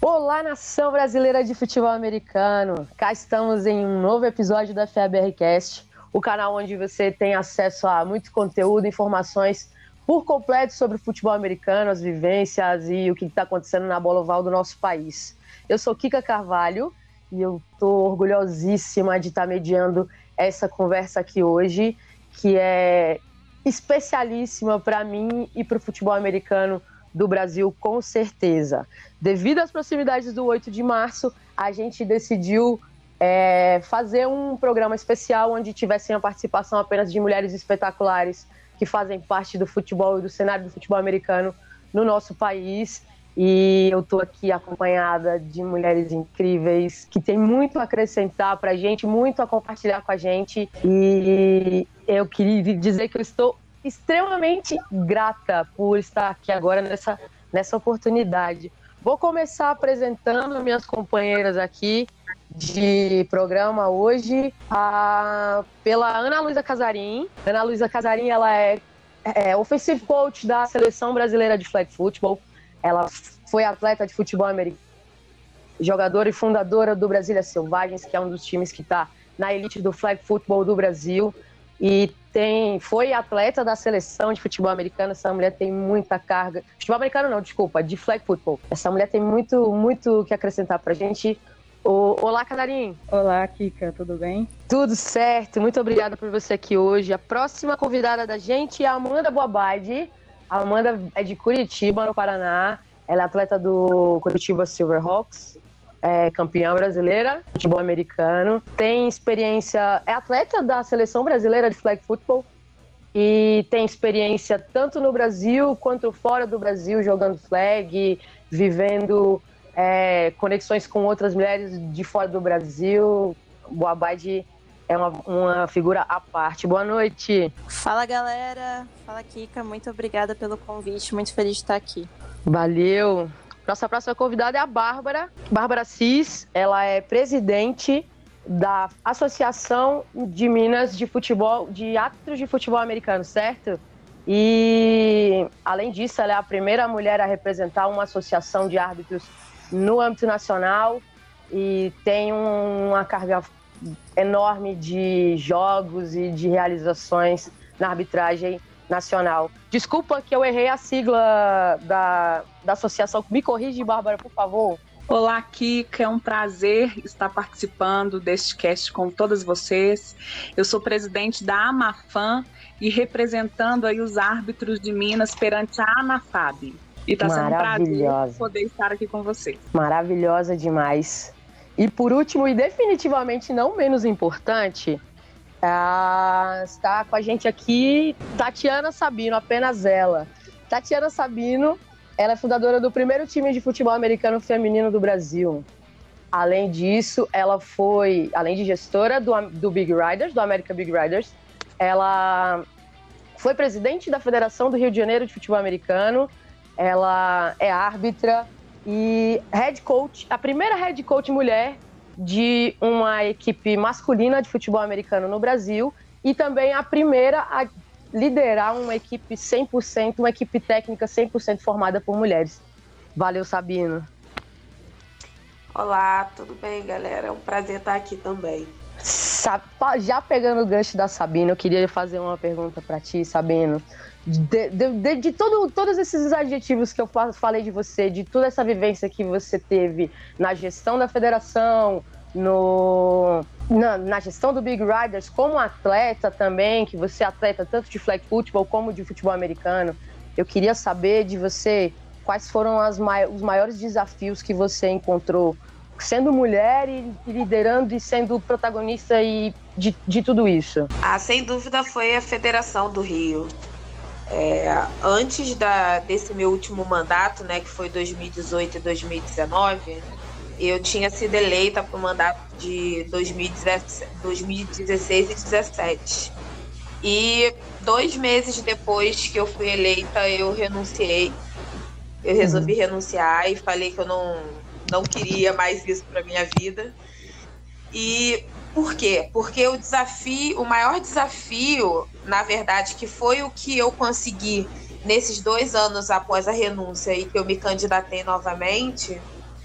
Olá, nação brasileira de futebol americano! Cá estamos em um novo episódio da FABRcast, o canal onde você tem acesso a muito conteúdo, informações por completo sobre o futebol americano, as vivências e o que está acontecendo na bola oval do nosso país. Eu sou Kika Carvalho e eu estou orgulhosíssima de estar tá mediando essa conversa aqui hoje, que é especialíssima para mim e para o futebol americano do Brasil, com certeza. Devido às proximidades do 8 de março, a gente decidiu é, fazer um programa especial onde tivessem a participação apenas de mulheres espetaculares que fazem parte do futebol e do cenário do futebol americano no nosso país. E eu estou aqui acompanhada de mulheres incríveis que têm muito a acrescentar para a gente, muito a compartilhar com a gente. E eu queria dizer que eu estou extremamente grata por estar aqui agora nessa, nessa oportunidade. Vou começar apresentando minhas companheiras aqui de programa hoje a, pela Ana Luísa Casarim. Ana Luísa Casarim, ela é, é offensive coach da Seleção Brasileira de Flag Football. Ela foi atleta de futebol americano, jogadora e fundadora do Brasília Selvagens, que é um dos times que está na elite do flag football do Brasil e tem, foi atleta da seleção de futebol americano. Essa mulher tem muita carga. Futebol americano não, desculpa, de flag football. Essa mulher tem muito, muito que acrescentar pra gente. O, olá, Canarim. Olá, Kika, tudo bem? Tudo certo, muito obrigada por você aqui hoje. A próxima convidada da gente é a Amanda Boabade. A Amanda é de Curitiba, no Paraná. Ela é atleta do Curitiba Silverhawks é campeã brasileira, futebol americano, tem experiência, é atleta da seleção brasileira de flag football e tem experiência tanto no Brasil quanto fora do Brasil jogando flag, vivendo é, conexões com outras mulheres de fora do Brasil. Boabade é uma, uma figura à parte. Boa noite. Fala galera, fala Kika, muito obrigada pelo convite, muito feliz de estar aqui. Valeu. Nossa próxima convidada é a Bárbara. Bárbara Cis, ela é presidente da Associação de Minas de Futebol, de Árbitros de Futebol Americano, certo? E, além disso, ela é a primeira mulher a representar uma associação de árbitros no âmbito nacional e tem uma carga enorme de jogos e de realizações na arbitragem nacional. Desculpa que eu errei a sigla da, da associação. Me corrige, Bárbara, por favor. Olá, Kika. É um prazer estar participando deste cast com todas vocês. Eu sou presidente da Amafam e representando aí os árbitros de Minas perante a Anafab. E está sendo um prazer poder estar aqui com vocês. Maravilhosa demais. E por último, e definitivamente não menos importante, ah, está com a gente aqui Tatiana Sabino, apenas ela. Tatiana Sabino, ela é fundadora do primeiro time de futebol americano feminino do Brasil. Além disso, ela foi, além de gestora do, do Big Riders, do American Big Riders, ela foi presidente da Federação do Rio de Janeiro de Futebol Americano, ela é árbitra e head coach, a primeira head coach mulher de uma equipe masculina de futebol americano no Brasil e também a primeira a liderar uma equipe 100%, uma equipe técnica 100% formada por mulheres. Valeu, Sabino. Olá, tudo bem, galera? É um prazer estar aqui também. Já pegando o gancho da Sabina, eu queria fazer uma pergunta para ti, Sabino. De, de, de, de todo, todos esses adjetivos que eu falei de você, de toda essa vivência que você teve na gestão da federação, no, na, na, gestão do Big Riders, como atleta também, que você é atleta tanto de flag football como de futebol americano, eu queria saber de você quais foram as, os maiores desafios que você encontrou sendo mulher e liderando e sendo protagonista e de, de tudo isso? Ah, sem dúvida foi a Federação do Rio. É, antes da, desse meu último mandato, né, que foi 2018 e 2019, eu tinha sido eleita para o mandato de 2016 e 2017. E dois meses depois que eu fui eleita, eu renunciei. Eu resolvi uhum. renunciar e falei que eu não, não queria mais isso para minha vida. E por quê? Porque o desafio, o maior desafio, na verdade, que foi o que eu consegui nesses dois anos após a renúncia e que eu me candidatei novamente,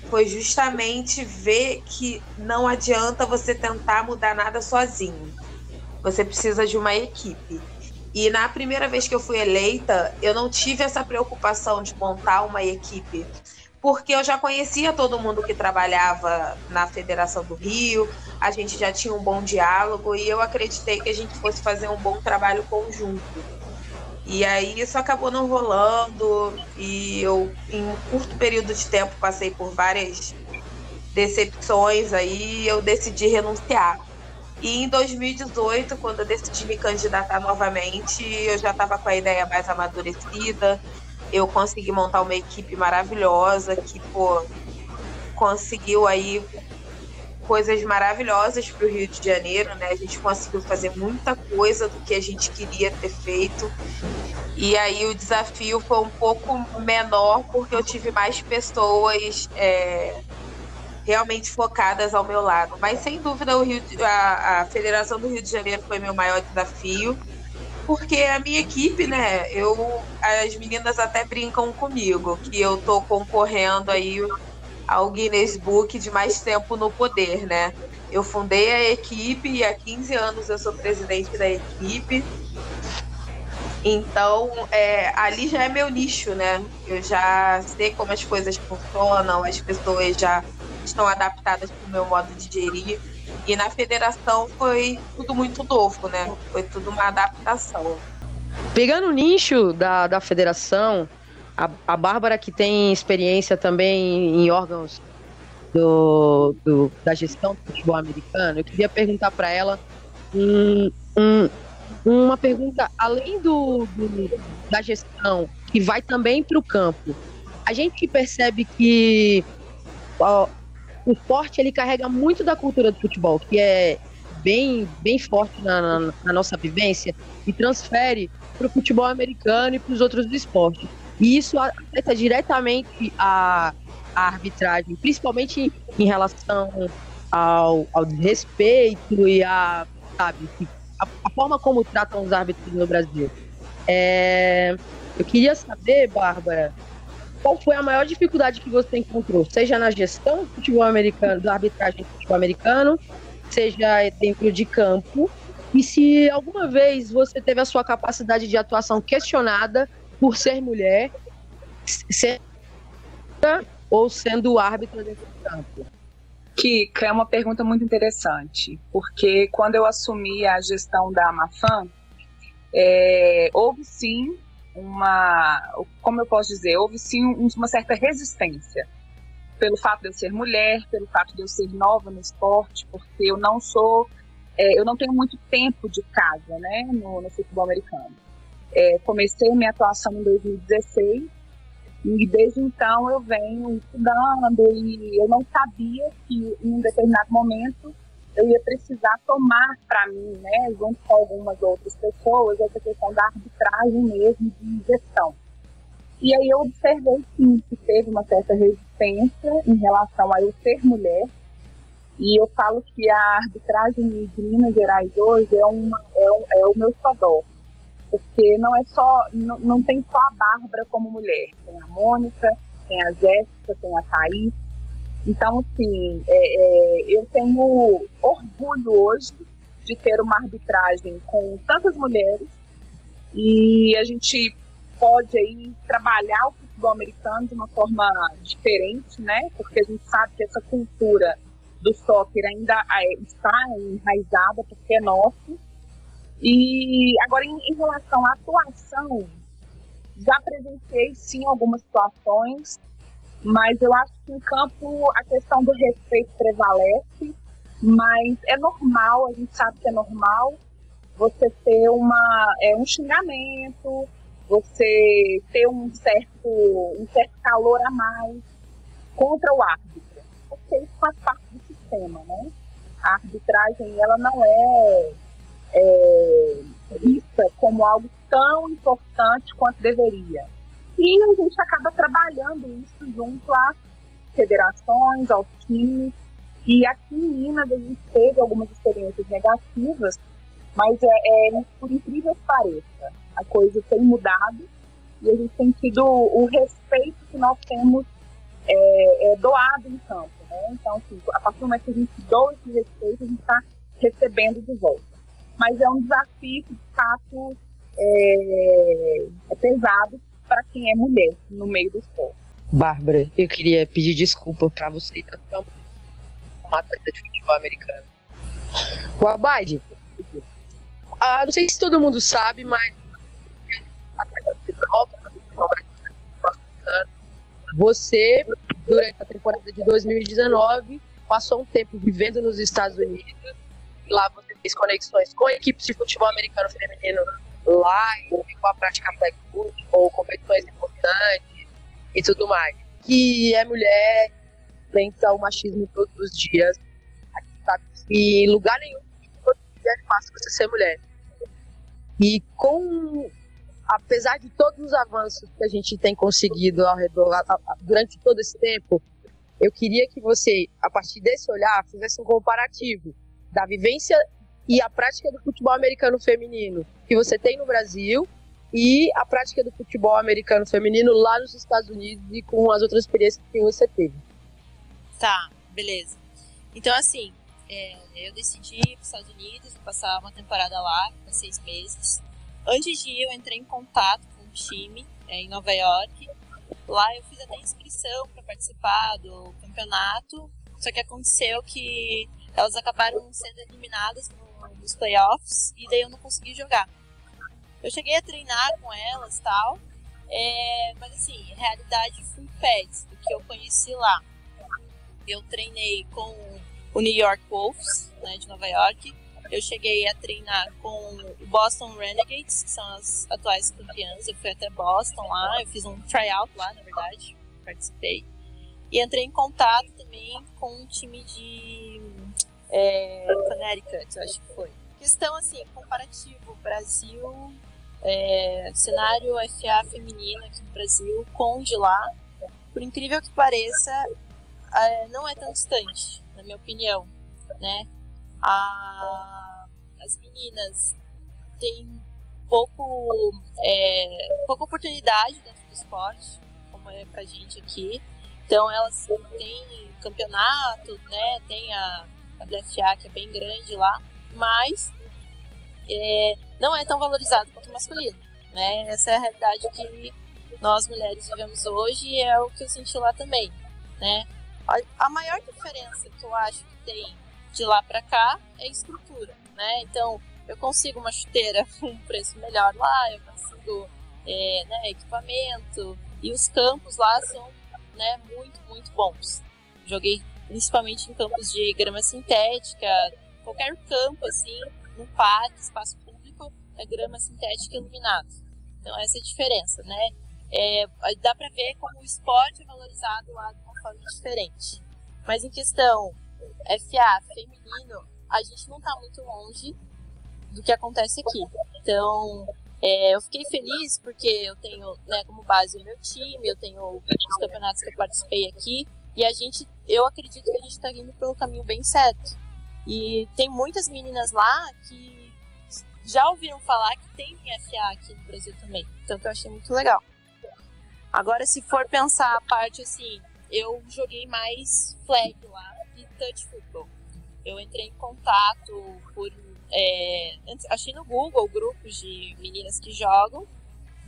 foi justamente ver que não adianta você tentar mudar nada sozinho. Você precisa de uma equipe. E na primeira vez que eu fui eleita, eu não tive essa preocupação de montar uma equipe, porque eu já conhecia todo mundo que trabalhava na Federação do Rio, a gente já tinha um bom diálogo e eu acreditei que a gente fosse fazer um bom trabalho conjunto. E aí isso acabou não rolando e eu, em um curto período de tempo, passei por várias decepções aí eu decidi renunciar. E em 2018, quando eu decidi me candidatar novamente, eu já estava com a ideia mais amadurecida. Eu consegui montar uma equipe maravilhosa que, pô, conseguiu aí coisas maravilhosas para o Rio de Janeiro, né? A gente conseguiu fazer muita coisa do que a gente queria ter feito. E aí o desafio foi um pouco menor porque eu tive mais pessoas é, realmente focadas ao meu lado. Mas sem dúvida o Rio, a, a Federação do Rio de Janeiro foi meu maior desafio, porque a minha equipe, né? Eu, as meninas até brincam comigo que eu tô concorrendo aí ao Guinness Book de mais tempo no poder, né? Eu fundei a equipe e há 15 anos eu sou presidente da equipe. Então, é, ali já é meu nicho, né? Eu já sei como as coisas funcionam, as pessoas já estão adaptadas para o meu modo de gerir. E na federação foi tudo muito novo, né? Foi tudo uma adaptação. Pegando o nicho da, da federação, a, a Bárbara, que tem experiência também em órgãos do, do da gestão do futebol americano, eu queria perguntar para ela um, um, uma pergunta além do, do, da gestão, que vai também para o campo. A gente percebe que o esporte ele carrega muito da cultura do futebol, que é bem, bem forte na, na, na nossa vivência, e transfere para o futebol americano e para os outros esportes. E isso afeta diretamente a, a arbitragem, principalmente em relação ao, ao respeito e a, sabe, a, a, forma como tratam os árbitros no Brasil. É, eu queria saber, Bárbara, qual foi a maior dificuldade que você encontrou, seja na gestão do futebol americano, da arbitragem do futebol americano, seja dentro de campo, e se alguma vez você teve a sua capacidade de atuação questionada por ser mulher, ser ou sendo árbitra dentro do campo? Kika, é uma pergunta muito interessante, porque quando eu assumi a gestão da Amafam, é, houve sim uma, como eu posso dizer, houve sim uma certa resistência pelo fato de eu ser mulher, pelo fato de eu ser nova no esporte, porque eu não sou, é, eu não tenho muito tempo de casa, né, no, no futebol americano. É, comecei minha atuação em 2016 e desde então eu venho estudando e eu não sabia que em um determinado momento eu ia precisar tomar para mim, né, junto com algumas outras pessoas, essa questão da arbitragem mesmo, de gestão. E aí eu observei sim que teve uma certa resistência em relação a eu ser mulher. E eu falo que a arbitragem de Minas Gerais hoje é, uma, é, um, é o meu xodó. Porque não é só, não, não tem só a Bárbara como mulher. Tem a Mônica, tem a Jéssica, tem a Thaís, então, assim, é, é, eu tenho orgulho hoje de ter uma arbitragem com tantas mulheres e a gente pode aí trabalhar o futebol americano de uma forma diferente, né? Porque a gente sabe que essa cultura do soccer ainda é, está enraizada porque é nosso. E agora, em, em relação à atuação, já presenciei sim algumas situações mas eu acho que em campo a questão do respeito prevalece, mas é normal, a gente sabe que é normal você ter uma, é, um xingamento, você ter um certo, um certo calor a mais contra o árbitro, porque isso faz parte do sistema, né? A arbitragem, ela não é, é vista como algo tão importante quanto deveria. E a gente acaba trabalhando isso junto às federações, aos times. E aqui em Minas a gente teve algumas experiências negativas, mas é, é por incrível que pareça, a coisa tem mudado e a gente tem tido o respeito que nós temos é, é doado em campo. Né? Então, assim, a partir do momento que a gente doa esse respeito, a gente está recebendo de volta. Mas é um desafio que, de fato, é, é pesado para quem é mulher no meio do esporte. Bárbara, eu queria pedir desculpa para você é uma atleta de futebol americano. O Abade, ah, não sei se todo mundo sabe, mas você, durante a temporada de 2019, passou um tempo vivendo nos Estados Unidos. Lá você fez conexões com equipes de futebol americano feminino lá, a prática flag football, competições importantes e tudo mais. Que é mulher, pensa o machismo todos os dias. A gente sabe que em lugar nenhum é fácil você ser mulher. E com apesar de todos os avanços que a gente tem conseguido ao redor durante todo esse tempo, eu queria que você, a partir desse olhar, fizesse um comparativo da vivência e a prática do futebol americano feminino que você tem no Brasil e a prática do futebol americano feminino lá nos Estados Unidos e com as outras experiências que você teve. Tá, beleza. Então, assim, é, eu decidi ir para os Estados Unidos, passar uma temporada lá, seis meses. Antes de ir, eu entrei em contato com um time é, em Nova York. Lá eu fiz até inscrição para participar do campeonato, só que aconteceu que elas acabaram sendo eliminadas no, nos playoffs e daí eu não consegui jogar. Eu cheguei a treinar com elas tal, é, mas assim, realidade full pads do que eu conheci lá. Eu treinei com o New York Wolves, né, de Nova York, eu cheguei a treinar com o Boston Renegades, que são as atuais campeãs. Eu fui até Boston lá, eu fiz um tryout lá, na verdade, participei. E entrei em contato também com um time de é, Connecticut, acho que foi. Questão assim, comparativo, Brasil, é, cenário FA feminino aqui no Brasil com de lá. Por incrível que pareça, é, não é tão distante, na minha opinião, né? a, as meninas têm pouco, é, pouca oportunidade dentro do esporte, como é pra gente aqui. Então elas têm campeonato, né? Tem a, a BFA que é bem grande lá, mas é, não é tão valorizado quanto o masculino. Né? Essa é a realidade que nós mulheres vivemos hoje e é o que eu senti lá também. Né? A, maior diferença que eu acho que tem de lá para cá é estrutura, né? Então, eu consigo uma chuteira com um preço melhor lá, eu consigo é, né, equipamento, e os campos lá são né, muito, muito bons. Joguei principalmente em campos de grama sintética, qualquer campo, assim, no parque, espaço público, é grama sintética iluminada. Então, essa é a diferença, né? É, dá para ver como o esporte é valorizado lá de uma forma diferente. Mas em questão FA feminino, a gente não está muito longe do que acontece aqui. Então, é, eu fiquei feliz porque eu tenho né, como base o meu time, eu tenho os campeonatos que eu participei aqui, e a gente, eu acredito que a gente está indo pelo caminho bem certo. E tem muitas meninas lá que já ouviram falar que tem FA aqui no Brasil também. Então, eu achei muito legal. Agora, se for pensar a parte assim, eu joguei mais flag lá, touch football. Eu entrei em contato por. É, achei no Google grupos de meninas que jogam.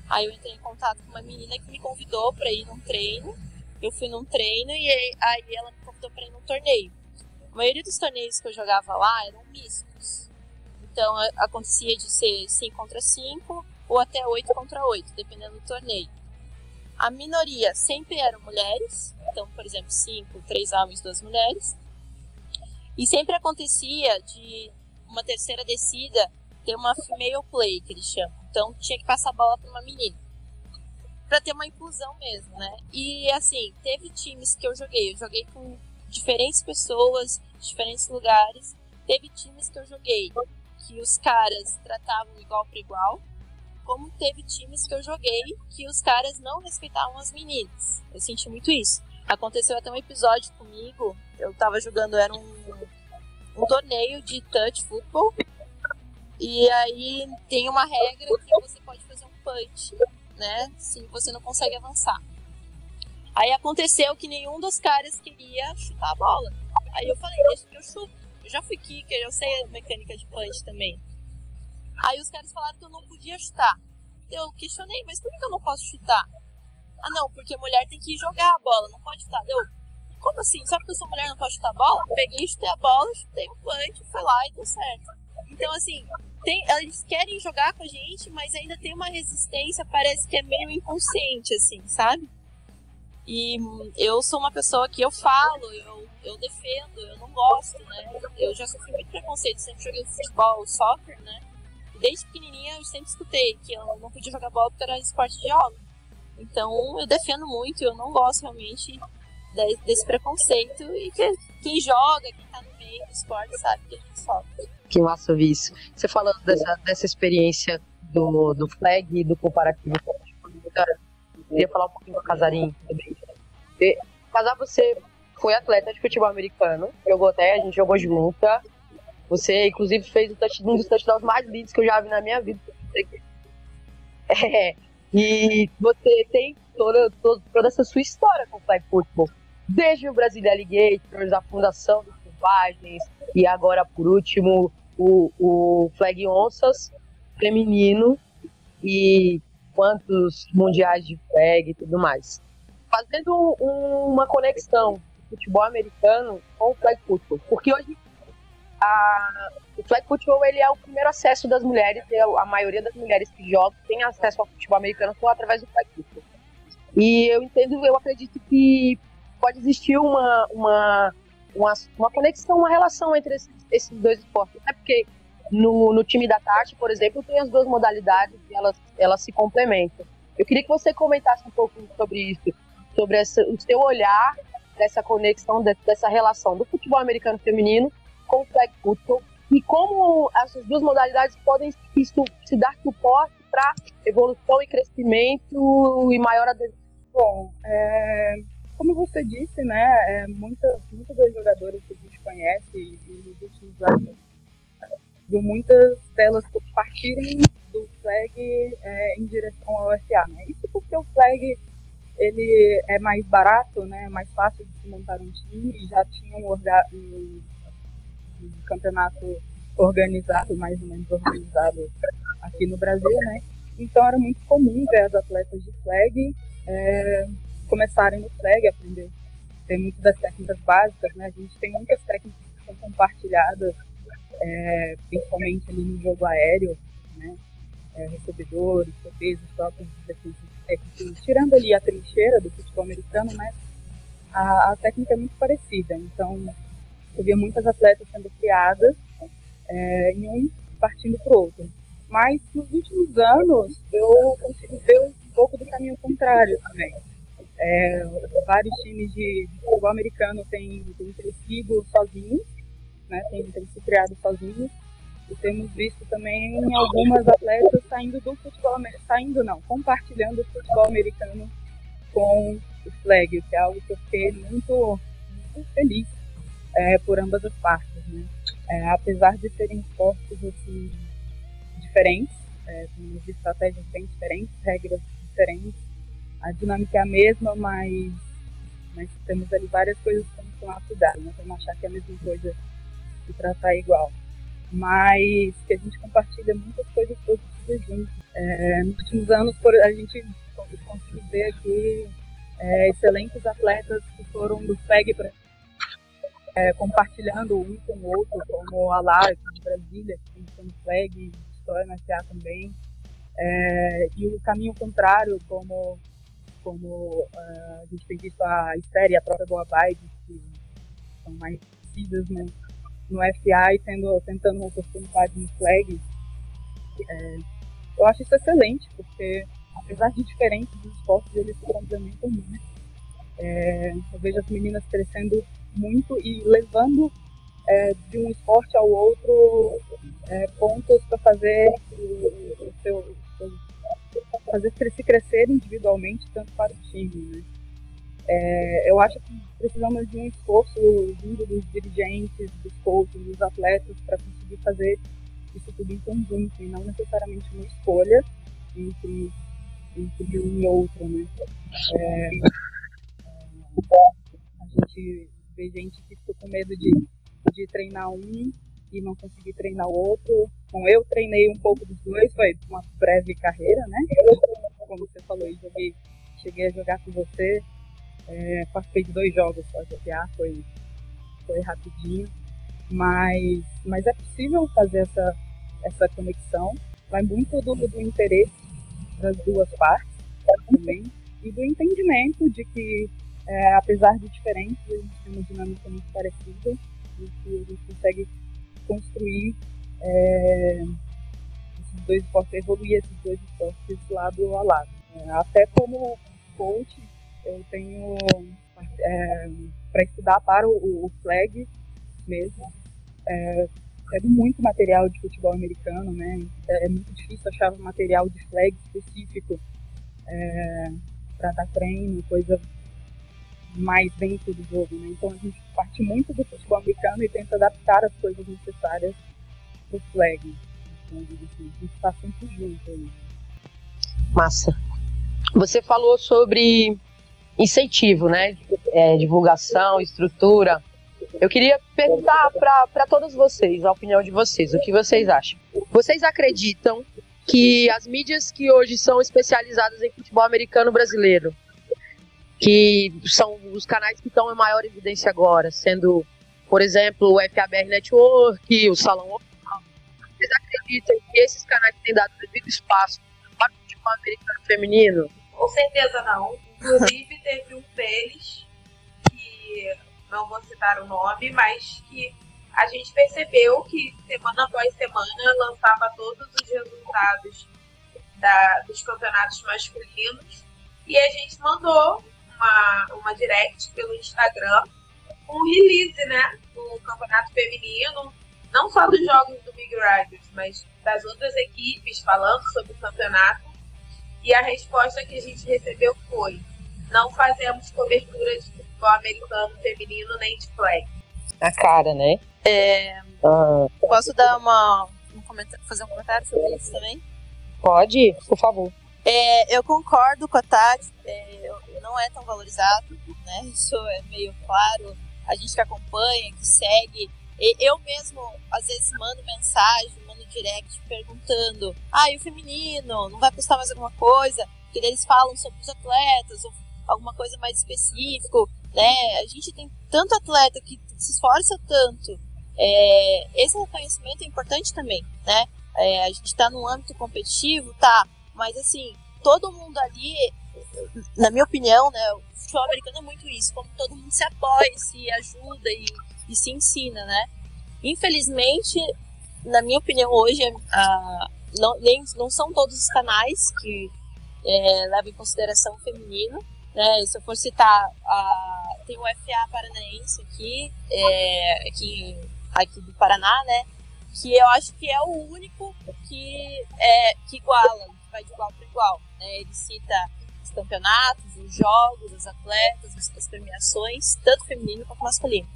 Aí eu entrei em contato com uma menina que me convidou para ir num treino. Eu fui num treino e aí ela me convidou para ir num torneio. A maioria dos torneios que eu jogava lá eram mistos. Então acontecia de ser 5 contra 5 ou até 8 contra 8, dependendo do torneio. A minoria sempre eram mulheres, então, por exemplo, 5, 3 homens, 2 mulheres. E sempre acontecia de uma terceira descida ter uma female play, que eles chamam. Então tinha que passar a bola para uma menina. Para ter uma inclusão mesmo, né? E assim, teve times que eu joguei. Eu joguei com diferentes pessoas, diferentes lugares. Teve times que eu joguei que os caras tratavam igual para igual. Como teve times que eu joguei que os caras não respeitavam as meninas. Eu senti muito isso. Aconteceu até um episódio comigo, eu tava jogando, era um, um torneio de touch football. E aí tem uma regra que você pode fazer um punch, né? Se você não consegue avançar. Aí aconteceu que nenhum dos caras queria chutar a bola. Aí eu falei, deixa que eu chuto. Eu já fui kicker, eu sei a mecânica de punch também. Aí os caras falaram que eu não podia chutar. Eu questionei, mas por que eu não posso chutar? Ah não, porque mulher tem que jogar a bola, não pode chutar. Eu, como assim? Só porque eu sou mulher não posso chutar a bola? Peguei, chutei a bola, chutei o punch, foi lá e deu certo. Então assim, tem, eles querem jogar com a gente, mas ainda tem uma resistência, parece que é meio inconsciente, assim, sabe? E eu sou uma pessoa que eu falo, eu, eu defendo, eu não gosto, né? Eu já sofri muito preconceito, sempre joguei futebol, soccer, né? Desde pequenininha eu sempre escutei que eu não podia jogar bola porque era esporte de homem. Então eu defendo muito, eu não gosto realmente desse preconceito e que quem joga, quem tá no meio do esporte sabe que a gente sofre. Que massa ouvir isso. Você falando dessa, dessa experiência do, do flag e do comparativo com queria falar um pouquinho do Casarim também. Casar, você foi atleta de futebol americano, jogou até, a gente jogou junta. Você, inclusive, fez um dos touchdowns mais lindos que eu já vi na minha vida. É, e você tem toda, toda, toda essa sua história com o flag football. Desde o Brasília Alligators, a fundação dos Selvagens, e agora, por último, o, o Flag Onças feminino. E quantos mundiais de flag e tudo mais. Fazendo um, uma conexão do futebol americano com o flag football, porque hoje a, o flag football ele é o primeiro acesso das mulheres, a maioria das mulheres que jogam tem acesso ao futebol americano só através do flag football. E eu entendo, eu acredito que pode existir uma, uma, uma, uma conexão, uma relação entre esses, esses dois esportes. Até porque no, no time da Tati, por exemplo, tem as duas modalidades e elas, elas se complementam. Eu queria que você comentasse um pouco sobre isso, sobre essa, o seu olhar dessa conexão, dessa relação do futebol americano feminino com o flag football e como essas duas modalidades podem isso, se dar suporte para evolução e crescimento e maior adesão. Bom, é, como você disse, né, é, muitas, muitos dos jogadores que a gente conhece e nos últimos anos viu muitas delas partirem do flag é, em direção ao FA, né? Isso porque o flag ele é mais barato, né? É mais fácil de se montar um time, já tinha um, um, um campeonato organizado, mais ou menos organizado aqui no Brasil, né? Então era muito comum ver as atletas de flag é, começarem no flag, aprender. Tem muitas das técnicas básicas, né? A gente tem muitas técnicas que são compartilhadas é, principalmente ali no jogo aéreo, né? É, recebedores, defesas, trocas de defesa, tirando ali a trincheira do futebol americano, mas a, a, técnica é muito parecida. Então, eu via muitas atletas sendo criadas é, em um partindo para o outro. Mas nos últimos anos eu consigo ver um pouco do caminho contrário também. É, vários times de, de futebol americano têm, têm crescido sozinhos né? Tem, tem se criado sozinhos. E temos visto também algumas atletas saindo do futebol, saindo não, compartilhando o futebol americano com o flag, que é algo que eu fiquei muito, muito feliz é, por ambas as partes, né? É, apesar de serem esportes assim, diferentes, é, temos estratégias bem diferentes, regras diferentes, a dinâmica é a mesma, mas, mas temos ali várias coisas que temos que tomar cuidado, não né? vamos achar que é a mesma coisa se tratar igual. Mas que a gente compartilha muitas coisas positivas juntos. É, nos últimos anos, por, a gente conseguiu ver aqui é, excelentes atletas que foram do FEG para é, compartilhando um com o outro, como a Lara de Brasília, que tem no FEG, História na FA também. É, e o caminho contrário, como, como uh, a gente tem visto a Esther e a própria Boa Vibe, que são mais conhecidas no, no FA e tendo, tentando uma oportunidade no flag, é, eu acho isso excelente, porque apesar de diferentes dos esportes, eles se complementam muito. É, eu vejo as meninas crescendo muito e levando é, de um esporte ao outro é, pontos para fazer o, o seu, fazer se crescer individualmente tanto para o time. Né? É, eu acho que precisamos de um esforço vindo dos dirigentes, dos coaches, dos atletas para conseguir fazer isso tudo em conjunto e não necessariamente uma escolha entre, entre um e outro, né? É, gente vê gente que ficou com medo de, de treinar um e não conseguir treinar o outro. Bom, eu treinei um pouco dos dois, foi uma breve carreira, né? Como você falou, eu joguei, cheguei a jogar com você, é, participei de dois jogos só jogar, foi, foi rapidinho. Mas, mas é possível fazer essa, essa conexão. Vai muito do, do interesse das duas partes também e do entendimento de que, é, apesar de diferentes, a gente tem uma dinâmica muito parecida e que a gente consegue construir é, esses dois esportes, evoluir esses dois esportes lado a lado. É, até como coach, eu tenho é, para estudar para o, o flag mesmo. É, pego muito material de futebol americano, né? É, é muito difícil achar material de flag específico é, para dar treino, coisa mais dentro do jogo, né? Então a gente parte muito do futebol americano e tenta adaptar as coisas necessárias para o flag. Então, a gente está sempre junto aí. Massa. Você falou sobre incentivo, né? É, divulgação, estrutura. Eu queria perguntar para todos vocês, a opinião de vocês, o que vocês acham. Vocês acreditam que as mídias que hoje são especializadas em futebol americano brasileiro, que são os canais que estão em maior evidência agora, sendo, por exemplo, o FABR Network, o Salão Oficial, vocês acreditam que esses canais têm dado devido espaço para o futebol americano feminino? Com certeza não. Inclusive, teve um deles que não vou citar o nome, mas que a gente percebeu que semana após semana lançava todos os resultados da, dos campeonatos masculinos e a gente mandou uma, uma direct pelo Instagram um release, né, do campeonato feminino, não só dos jogos do Big Riders, mas das outras equipes falando sobre o campeonato. E a resposta que a gente recebeu foi: não fazemos cobertura de futebol americano feminino nem de flag. A cara, né? É, ah. Posso dar uma, um fazer um comentário sobre isso também? Pode, por favor. É, eu concordo com a Tati, é, não é tão valorizado, né? Isso é meio claro. A gente que acompanha, que segue. Eu mesmo, às vezes, mando mensagem, mando direct perguntando: ah, e o feminino? Não vai postar mais alguma coisa? Porque eles falam sobre os atletas, ou alguma coisa mais específico, né? A gente tem tanto atleta que se esforça tanto. É, esse reconhecimento é importante também, né? É, a gente está num âmbito competitivo, tá? Mas assim, todo mundo ali, na minha opinião, né? O futebol americano é muito isso, como todo mundo se apoia, se ajuda e, e se ensina, né? Infelizmente, na minha opinião, hoje, a, não, nem, não são todos os canais que é, levam em consideração o feminino. Né? Se eu for citar, a, tem o FA Paranaense aqui, é, aqui, aqui do Paraná, né? Que eu acho que é o único que, é, que iguala, que vai de igual para igual. Né? Ele cita os campeonatos, os jogos, os atletas, as premiações, tanto feminino quanto masculino.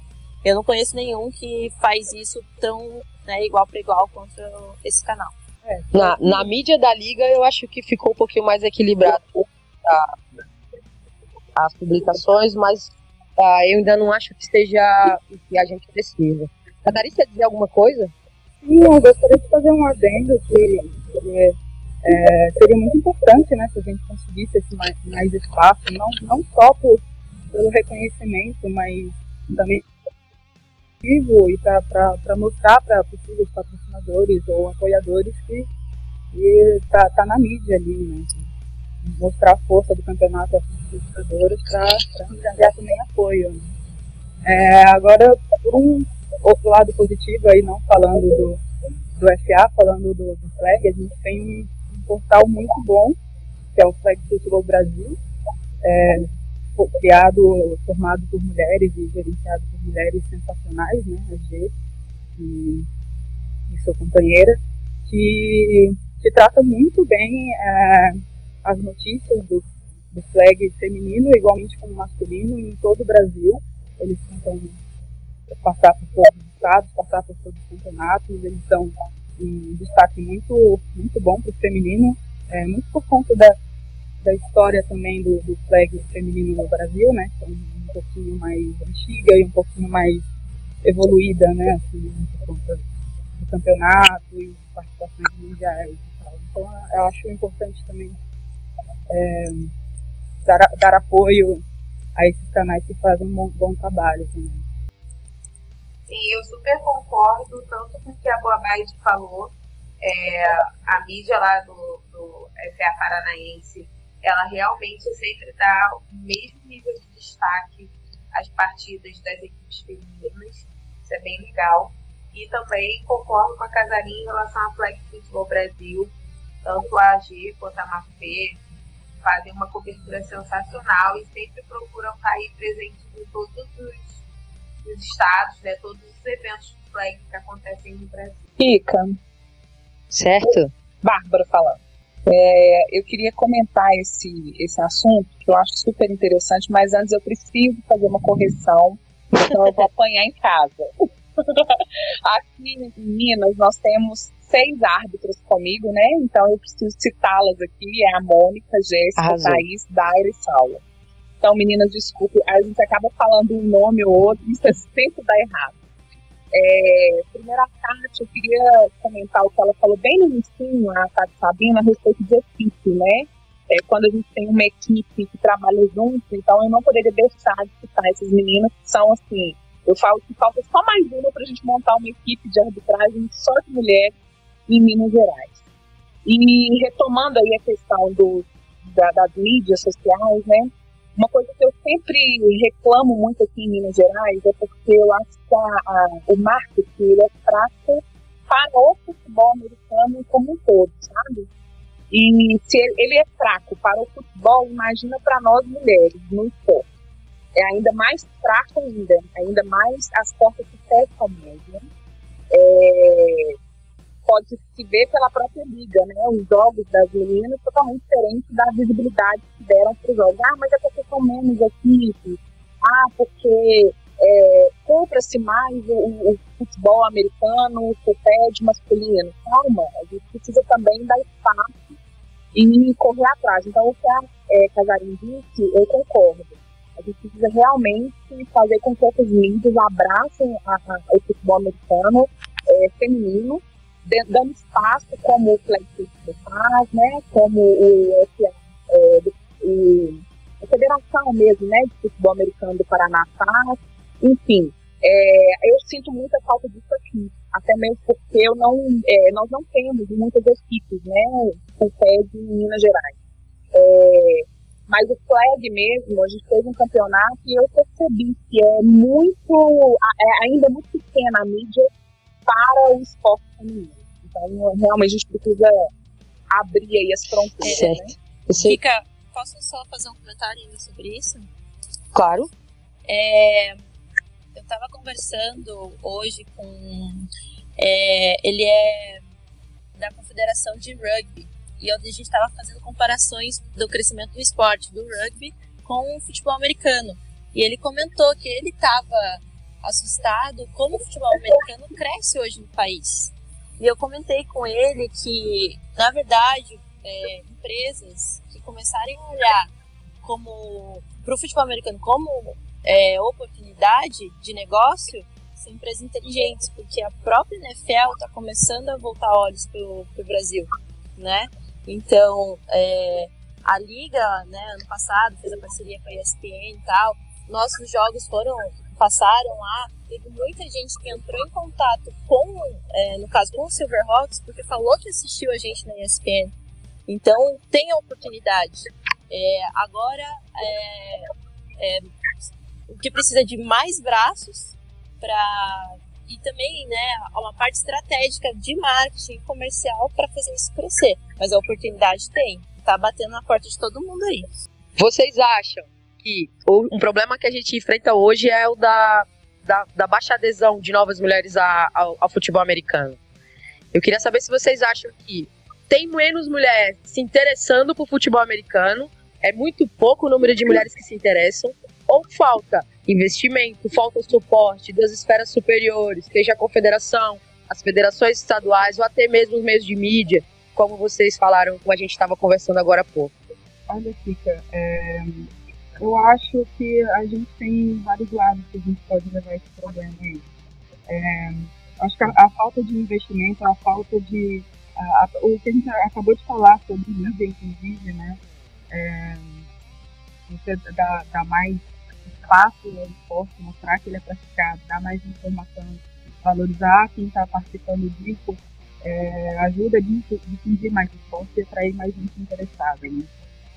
Eu não conheço nenhum que faz isso tão né, igual para igual quanto esse canal. É. Na, na mídia da liga, eu acho que ficou um pouquinho mais equilibrado tá? As publicações, mas ah, eu ainda não acho que esteja o que a gente precisa. Catarina, quer dizer alguma coisa? Sim, eu gostaria de fazer um adendo que, que é, seria muito importante né, se a gente conseguisse esse mais, mais espaço, não, não só por, pelo reconhecimento, mas também e para mostrar para possíveis patrocinadores ou apoiadores que está tá na mídia ali, né? Mostrar a força do campeonato patrocinadores para engajar também apoio. Né? É, agora, por um outro lado positivo, aí não falando do, do FA, falando do, do a gente tem um, um portal muito bom, que é o Flag Futebol Brasil. É, criado, formado por mulheres e gerenciado por mulheres sensacionais, né, a G e, e sua companheira, que, que trata muito bem é, as notícias do, do flag feminino, igualmente como masculino, em todo o Brasil. Eles tentam passar por todos os estados, passar por todos os campeonatos, eles são um destaque muito, muito bom para o feminino, é, muito por conta da, da história também do, do flag feminino no Brasil, né? É um um pouquinho mais antiga e um pouquinho mais evoluída, né? Assim, por conta do campeonato e participações mundiais e tal. Então eu acho importante também é, dar, dar apoio a esses canais que fazem um bom, bom trabalho também. Sim, eu super concordo, tanto com o que a Boa Baide falou, é, a mídia lá do, do FA Paranaense, ela realmente sempre dá o mesmo nível de destaque às partidas das equipes femininas, isso é bem legal. E também concordo com a Casarinha em relação à Flag Football Brasil, tanto a AG quanto a Mafê fazem uma cobertura sensacional e sempre procuram estar aí presentes em todos os, os estados, né, todos os eventos de flag que acontecem no Brasil. Fica. Certo. Bárbara falando. É, eu queria comentar esse, esse assunto, que eu acho super interessante, mas antes eu preciso fazer uma correção, então eu vou apanhar em casa. Aqui em Minas nós temos seis árbitros comigo, né? Então eu preciso citá-las aqui: é a Mônica, Jéssica, Arrasou. Thaís, Daira e Saula. Então, meninas, desculpe, a gente acaba falando um nome ou outro, isso sempre dá errado. É, primeira parte, eu queria comentar o que ela falou bem no início, a Tati Sabina, a respeito de equipe, né? É, quando a gente tem uma equipe que trabalha junto, então eu não poderia deixar de citar essas meninas que são assim. Eu falo que falta só mais uma para a gente montar uma equipe de arbitragem só de mulheres em Minas Gerais. E retomando aí a questão do, da, das mídias sociais, né? Uma coisa que eu sempre reclamo muito aqui em Minas Gerais é porque eu acho que a, a, o marketing é fraco para o futebol americano como um todo, sabe? E se ele, ele é fraco para o futebol, imagina para nós mulheres no esporte. É ainda mais fraco ainda, ainda mais as portas se fecham mesmo. Né? É, pode se ver pela própria liga, né? Os jogos das meninas totalmente diferentes da visibilidade que deram para os jogos. Ah, mas é porque são menos equipes. Ah, porque é, compra-se mais o, o, futebol americano, o pede masculino. Calma, a gente precisa também dar espaço e correr atrás. Então, o que a é, Casarim disse, eu concordo. A gente precisa realmente fazer com que essas mídias abracem a, a, o futebol americano é, feminino dando espaço como o Flexfit faz, né, como o, é, o, a federação mesmo, né, de futebol americano do Paraná faz, enfim, é, eu sinto muita falta disso aqui, até mesmo porque eu não, é, nós não temos muitas equipes, né, com sede em Minas Gerais. É, mas o flag mesmo, a gente fez um campeonato e eu percebi que é muito, é ainda muito pequena a mídia para o esporte feminino. Então, realmente, a gente precisa abrir aí as fronteiras, certo. né? Fica, posso só fazer um comentário ainda sobre isso? Claro. É, eu estava conversando hoje com. É, ele é da Confederação de Rugby. E a gente estava fazendo comparações do crescimento do esporte, do rugby, com o futebol americano. E ele comentou que ele estava assustado como o futebol americano cresce hoje no país. E eu comentei com ele que, na verdade, é, empresas que começarem a olhar como para o futebol americano como é, oportunidade de negócio são empresas inteligentes, porque a própria NFL está começando a voltar olhos para o Brasil, né? Então, é, a liga, né, ano passado fez a parceria com a ESPN e tal. Nossos jogos foram passaram lá, teve muita gente que entrou em contato com, é, no caso, com o Silverhawks, porque falou que assistiu a gente na ESPN. Então, tem a oportunidade. É, agora, é, é, o que precisa de mais braços para e também, né, uma parte estratégica de marketing comercial para fazer isso crescer. Mas a oportunidade tem, tá batendo na porta de todo mundo aí. Vocês acham que um problema que a gente enfrenta hoje é o da, da, da baixa adesão de novas mulheres a, ao, ao futebol americano? Eu queria saber se vocês acham que tem menos mulheres se interessando por futebol americano, é muito pouco o número de mulheres que se interessam, ou falta investimento, falta suporte das esferas superiores, seja a confederação, as federações estaduais ou até mesmo os meios de mídia, como vocês falaram, como a gente estava conversando agora há pouco. Olha, Fica, é, eu acho que a gente tem vários lados que a gente pode levar esse problema aí. É, acho que a, a, falta de investimento, a falta de. A, a, o que a gente acabou de falar sobre mídia, inclusive, né? É, você dá, dá mais espaço ao esporte, mostrar que ele é praticado, dar mais informação, valorizar quem está participando disso, é, ajuda a difundir mais esporte e atrair mais gente interessada. Né?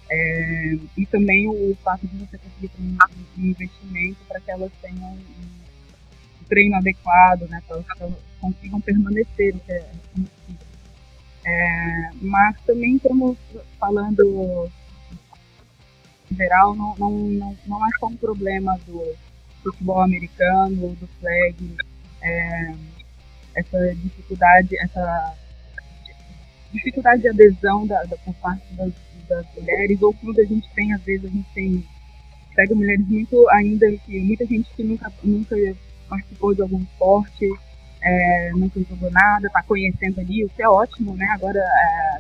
É, e também o fato de você conseguir um, um investimento para que elas tenham um treino adequado, né, para que elas consigam permanecer, que é É, mas também estamos falando em geral, não, não, não, não é só um problema do futebol americano, do flag, é, essa dificuldade, essa dificuldade de adesão da, da, por parte das, das mulheres, ou quando a gente tem, às vezes, a gente tem, pega mulheres muito ainda, que muita gente que nunca, nunca participou de algum esporte, é, nunca jogou nada, está conhecendo ali, o que é ótimo, né? Agora, é,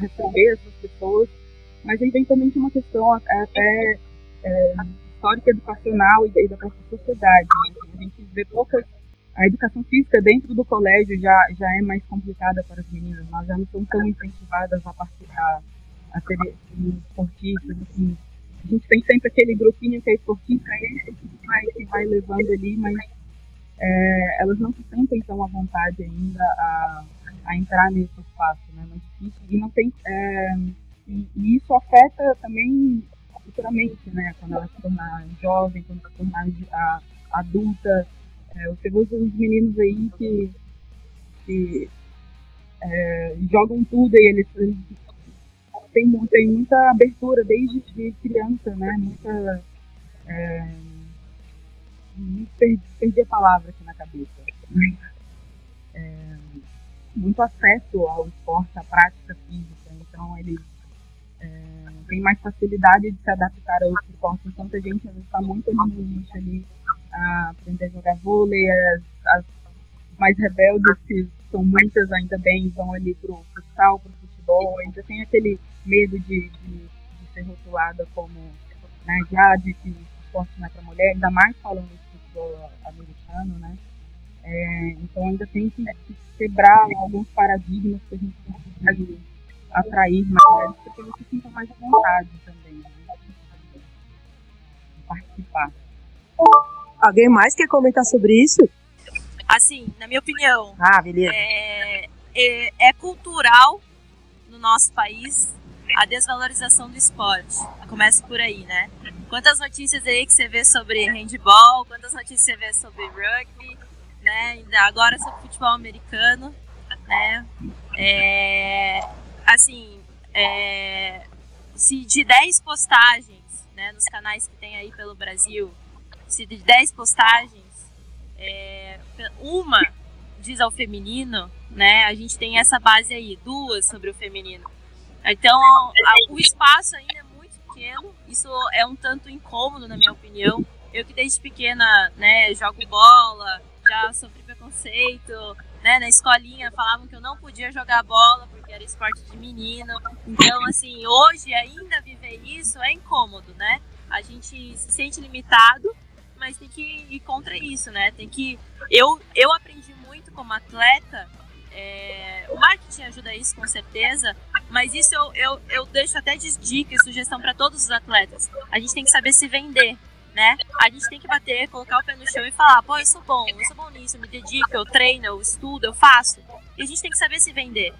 receber essas pessoas mas aí vem também de uma questão até é, histórica educacional e da própria sociedade. Né? A gente vê poucas. A educação física dentro do colégio já, já é mais complicada para as meninas, nós já não somos tão incentivadas a, participar, a ser esportistas. Assim. A gente tem sempre aquele grupinho que é esportista, é que vai, que vai levando ali, mas é, elas não se sentem tão à vontade ainda a, a entrar nesse espaço, né? É muito difícil. E não tem. É, e, e isso afeta também futuramente, né? Quando ela se tornar jovem, quando ela se tornar a, adulta. É, você vê os meninos aí que, que é, jogam tudo e eles, eles tem, tem muita abertura desde de criança, né? Muita. É, perdi, perdi a palavra aqui na cabeça. É, muito acesso ao esporte, à prática física. Então, eles é, tem mais facilidade de se adaptar a outros esportes, enquanto a gente está muito ali no nicho ali, a aprender a jogar vôlei, as, as mais rebeldes, que são muitas ainda bem, vão ali para o futsal, para o futebol, ainda tem aquele medo de, de, de ser rotulada como né, já de que esporte não é para mulher, ainda mais falando de futebol americano, né? É, então ainda tem que, que quebrar alguns paradigmas que a gente consegue atrair mais mulheres porque você sinta mais vontade também né, de participar. Alguém mais quer comentar sobre isso? Assim, na minha opinião, ah, beleza. É, é, é cultural no nosso país a desvalorização do esporte. Começa por aí, né? Quantas notícias aí que você vê sobre handball, quantas notícias você vê sobre rugby, né? Agora sobre futebol americano, né? É, assim, é, se de 10 postagens, né, nos canais que tem aí pelo Brasil, se de 10 postagens, é, uma diz ao feminino, né, a gente tem essa base aí, duas sobre o feminino. Então, a, o espaço ainda é muito pequeno, isso é um tanto incômodo, na minha opinião. Eu que desde pequena, né, jogo bola, já sofri preconceito, né, na escolinha falavam que eu não podia jogar bola porque era esporte de menino. Então, assim, hoje ainda viver isso é incômodo, né? A gente se sente limitado, mas tem que ir contra isso, né? Tem que. Eu, eu aprendi como atleta. É... O marketing ajuda isso com certeza, mas isso eu, eu, eu deixo até de dica e sugestão para todos os atletas. A gente tem que saber se vender né? A gente tem que bater, colocar o pé no chão e falar, pô, eu sou bom, eu sou bom nisso, eu me dedico, eu treino, eu estudo, eu faço. E a gente tem que saber se vender.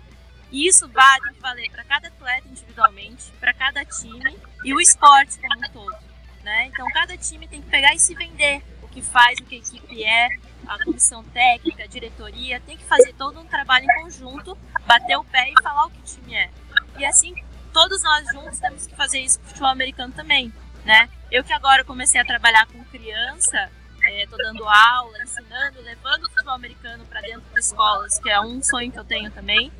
E isso vai, tem que valer para cada atleta individualmente, para cada time e o esporte como um todo, né? Então cada time tem que pegar e se vender, o que faz, o que a equipe é, a comissão técnica, a diretoria, tem que fazer todo um trabalho em conjunto, bater o pé e falar o que o time é. E assim, todos nós juntos temos que fazer isso com o futebol americano também né? Eu que agora comecei a trabalhar com criança, estou é, dando aula, ensinando, levando o futebol americano para dentro de escolas, que é um sonho que eu tenho também.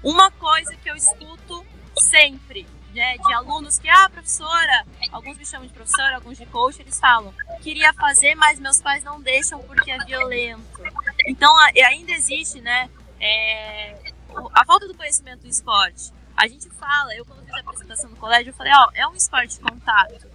Uma coisa que eu escuto sempre, né, de alunos que, ah, professora, alguns me chamam de professora, alguns de coach, eles falam, queria fazer, mas meus pais não deixam porque é violento. Então, ainda existe, né, é, a falta do conhecimento do esporte. A gente fala, eu quando fiz a apresentação no colégio, eu falei, ó, é um esporte de contato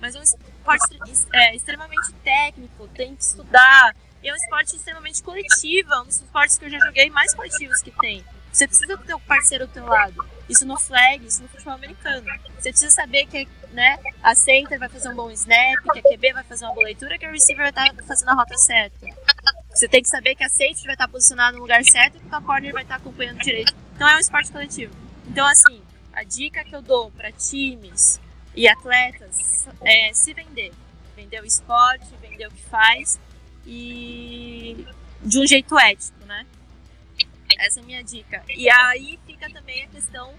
mas é um esporte é, extremamente técnico, tem que estudar. É um esporte extremamente coletivo, é um dos esportes que eu já joguei mais coletivos que tem. Você precisa ter um parceiro do teu lado. Isso no flag, isso no futebol americano. Você precisa saber que né, a center vai fazer um bom snap, que a QB vai fazer uma boa leitura, que a receiver vai estar fazendo a rota certa. Você tem que saber que a safety vai estar posicionada no lugar certo e que a corner vai estar acompanhando direito. Então é um esporte coletivo. Então, assim, a dica que eu dou para times e atletas é se vender. Vender o esporte, vender o que faz e de um jeito ético? Essa é a minha dica. E aí fica também a questão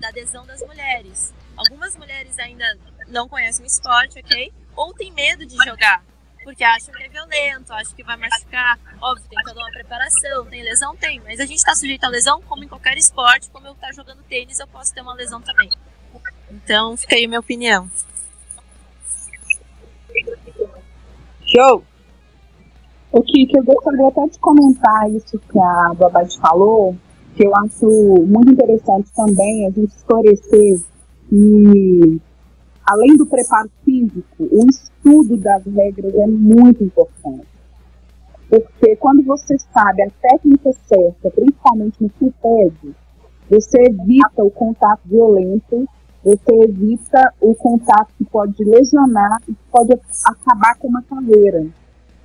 da adesão das mulheres. Algumas mulheres ainda não conhecem o esporte, ok? Ou tem medo de jogar, porque acham que é violento, acham que vai machucar. Óbvio, tem toda uma preparação, tem lesão? Tem, mas a gente está sujeito a lesão como em qualquer esporte, como eu estar tá jogando tênis, eu posso ter uma lesão também. Então, fica aí a minha opinião. Show! O Kiki, eu gostaria até de comentar isso que a Babade falou, que eu acho muito interessante também a gente esclarecer que, além do preparo físico, o estudo das regras é muito importante. Porque quando você sabe a técnica certa, principalmente no pede, você evita o contato violento, você evita o contato que pode lesionar e pode acabar com uma carreira.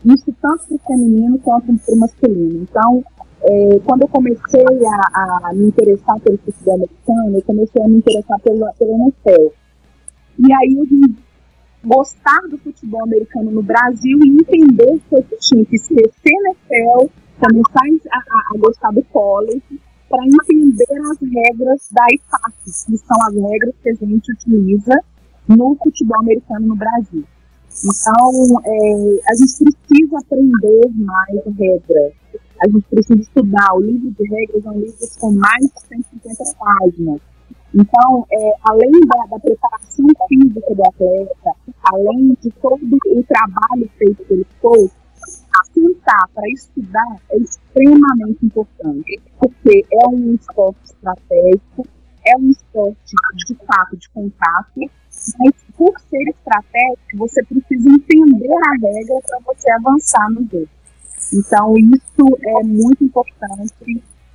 Isso tanto para o feminino quanto para o masculino. Então, é, quando eu comecei a, a, me interessar pelo futebol americano, eu comecei a me interessar pelo, pelo NFL. E aí eu vim gostar do futebol americano no Brasil e entender que eu tinha que esquecer NFL, começar a, a, a gostar do college, para entender as regras da IFAC, que são as regras que a gente utiliza no futebol americano no Brasil. Então, é, a gente precisa aprender mais regras a gente precisa estudar. O livro de regras é um livro com mais de 150 páginas. Então, é, além da, da, preparação física do atleta, além de todo o trabalho feito pelo coach, sentar para estudar é extremamente importante, porque é um esporte estratégico, é um esporte de fato de contato, mas por ser estratégico, você precisa entender a regra para você avançar no jogo. Então, isso é muito importante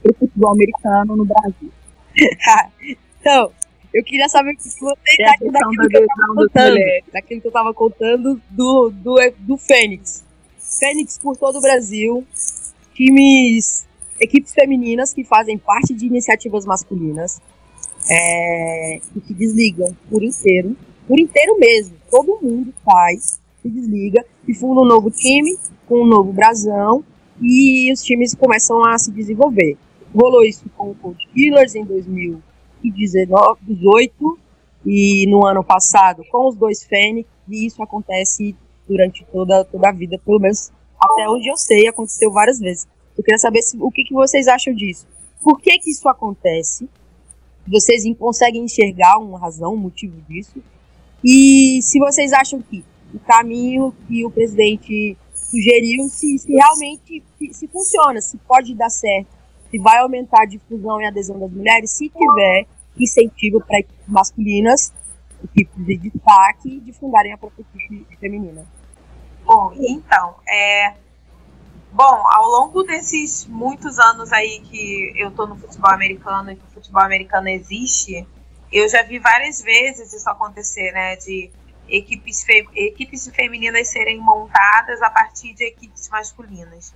para o futebol americano no Brasil. então, eu queria saber o que vocês é acham daquilo que eu estava contando, daquilo que eu estava contando do, do, do Fênix. Fênix por todo o Brasil, times, equipes femininas que fazem parte de iniciativas masculinas é, e que desligam por inteiro, por inteiro mesmo. Todo mundo faz, se desliga e funda um novo time com um novo brasão e os times começam a se desenvolver. Rolou isso com o Coach Killers em 2018 e no ano passado com os dois Fênix e isso acontece durante toda, toda a vida, pelo menos até onde eu sei, aconteceu várias vezes. Eu queria saber se, o que, que vocês acham disso. Por que que isso acontece? Vocês conseguem enxergar uma razão, um motivo disso? E se vocês acham que o caminho que o presidente sugeriu se, se realmente se, se, funciona, se pode dar certo, se vai aumentar a difusão e adesão das mulheres, se tiver incentivo para equipes masculinas, equipes de destaque, de fundarem a própria equipe feminina. Bom, então, é, Bom, ao longo desses muitos anos aí que eu tô no futebol americano e que o futebol americano existe, eu já vi várias vezes isso acontecer, né? De equipes, fe equipes femininas serem montadas a partir de equipes masculinas.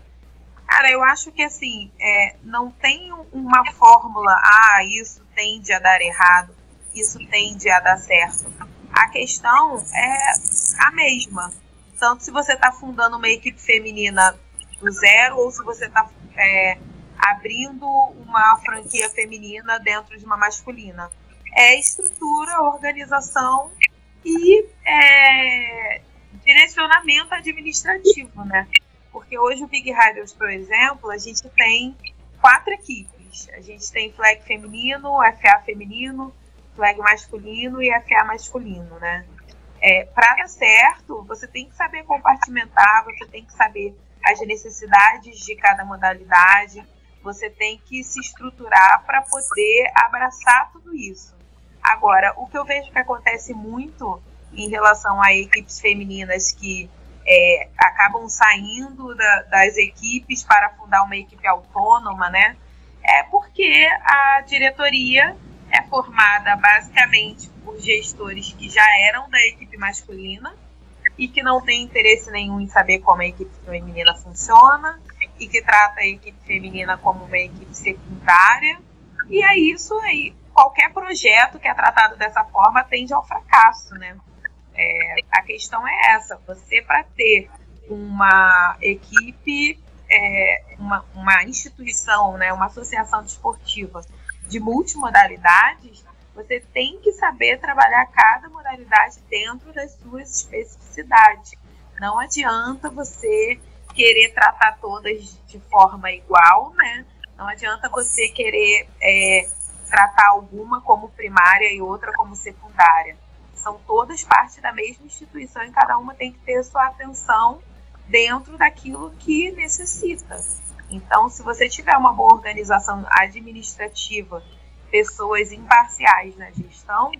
Cara, eu acho que assim, é, não tem uma fórmula, ah, isso tende a dar errado, isso tende a dar certo. A questão é a mesma. Tanto se você está fundando uma equipe feminina do zero ou se você está é, abrindo uma franquia feminina dentro de uma masculina. É estrutura, organização e é, direcionamento administrativo, né? Porque hoje o Big Riders, por exemplo, a gente tem quatro equipes. A gente tem flag feminino, FA feminino, flag masculino e FA masculino, né? É, para dar certo, você tem que saber compartimentar, você tem que saber as necessidades de cada modalidade, você tem que se estruturar para poder abraçar tudo isso. Agora, o que eu vejo que acontece muito em relação a equipes femininas que é, acabam saindo da, das equipes para fundar uma equipe autônoma, né? É porque a diretoria é formada basicamente por gestores que já eram da equipe masculina e que não têm interesse nenhum em saber como a equipe feminina funciona e que trata a equipe feminina como uma equipe secundária. E é isso aí. Qualquer projeto que é tratado dessa forma tende ao fracasso, né? É, a questão é essa: você, para ter uma equipe, é, uma, uma instituição, né, uma associação desportiva de multimodalidades, você tem que saber trabalhar cada modalidade dentro das suas especificidades. Não adianta você querer tratar todas de forma igual, né? Não adianta você querer é, tratar alguma como primária e outra como secundária. São todas parte da mesma instituição e cada uma tem que ter sua atenção dentro daquilo que necessita. Então, se você tiver uma boa organização administrativa, pessoas imparciais na gestão,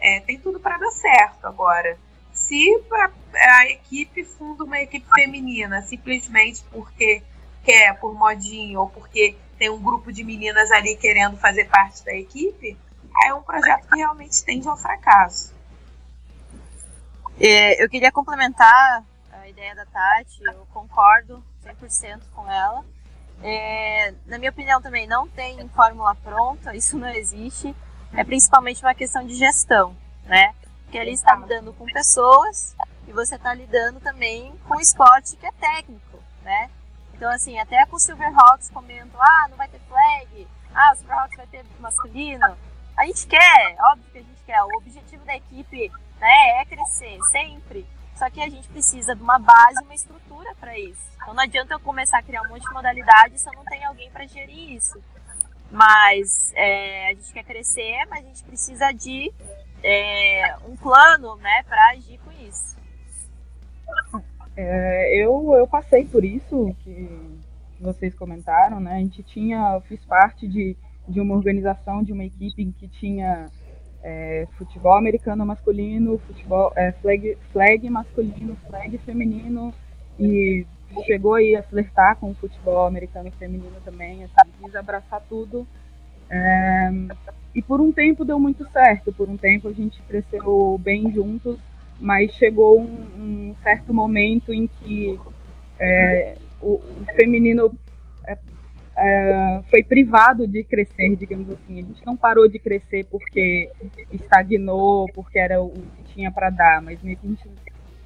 é, tem tudo para dar certo. Agora, se a, a, equipe funda uma equipe feminina simplesmente porque quer, por modinho, ou porque tem um grupo de meninas ali querendo fazer parte da equipe, é um projeto que realmente tende ao fracasso. É, eu queria complementar a ideia da Tati, eu concordo 100% com ela. É, na minha opinião também não tem fórmula pronta, isso não existe. É principalmente uma questão de gestão, né? Porque ali está lidando com pessoas e você está lidando também com esporte que é técnico, né? Então, assim, até com o Silverhawks comentam, ah, não vai ter flag, ah, o Silverhawks vai ter masculino. A gente quer, óbvio que a gente quer. O objetivo da equipe né, é crescer, sempre. Só que a gente precisa de uma base, uma estrutura para isso. Então não adianta eu começar a criar um monte de modalidades se eu não tenho alguém para gerir isso. Mas é, a gente quer crescer, mas a gente precisa de é, um plano né, para agir com isso. É, eu, eu passei por isso que vocês comentaram, né? A gente tinha, eu fiz parte de, de uma organização, de uma equipe em que tinha é, futebol americano masculino, futebol é, flag, flag masculino, flag feminino e chegou aí a flertar com o futebol americano feminino também, assim, quis abraçar tudo. É, e por um tempo deu muito certo, por um tempo a gente cresceu bem juntos, mas chegou um, um certo momento em que é, o, o, feminino é, é, foi privado de crescer, digamos assim. A gente não parou de crescer porque estagnou, porque era o que tinha para dar, mas meio que a gente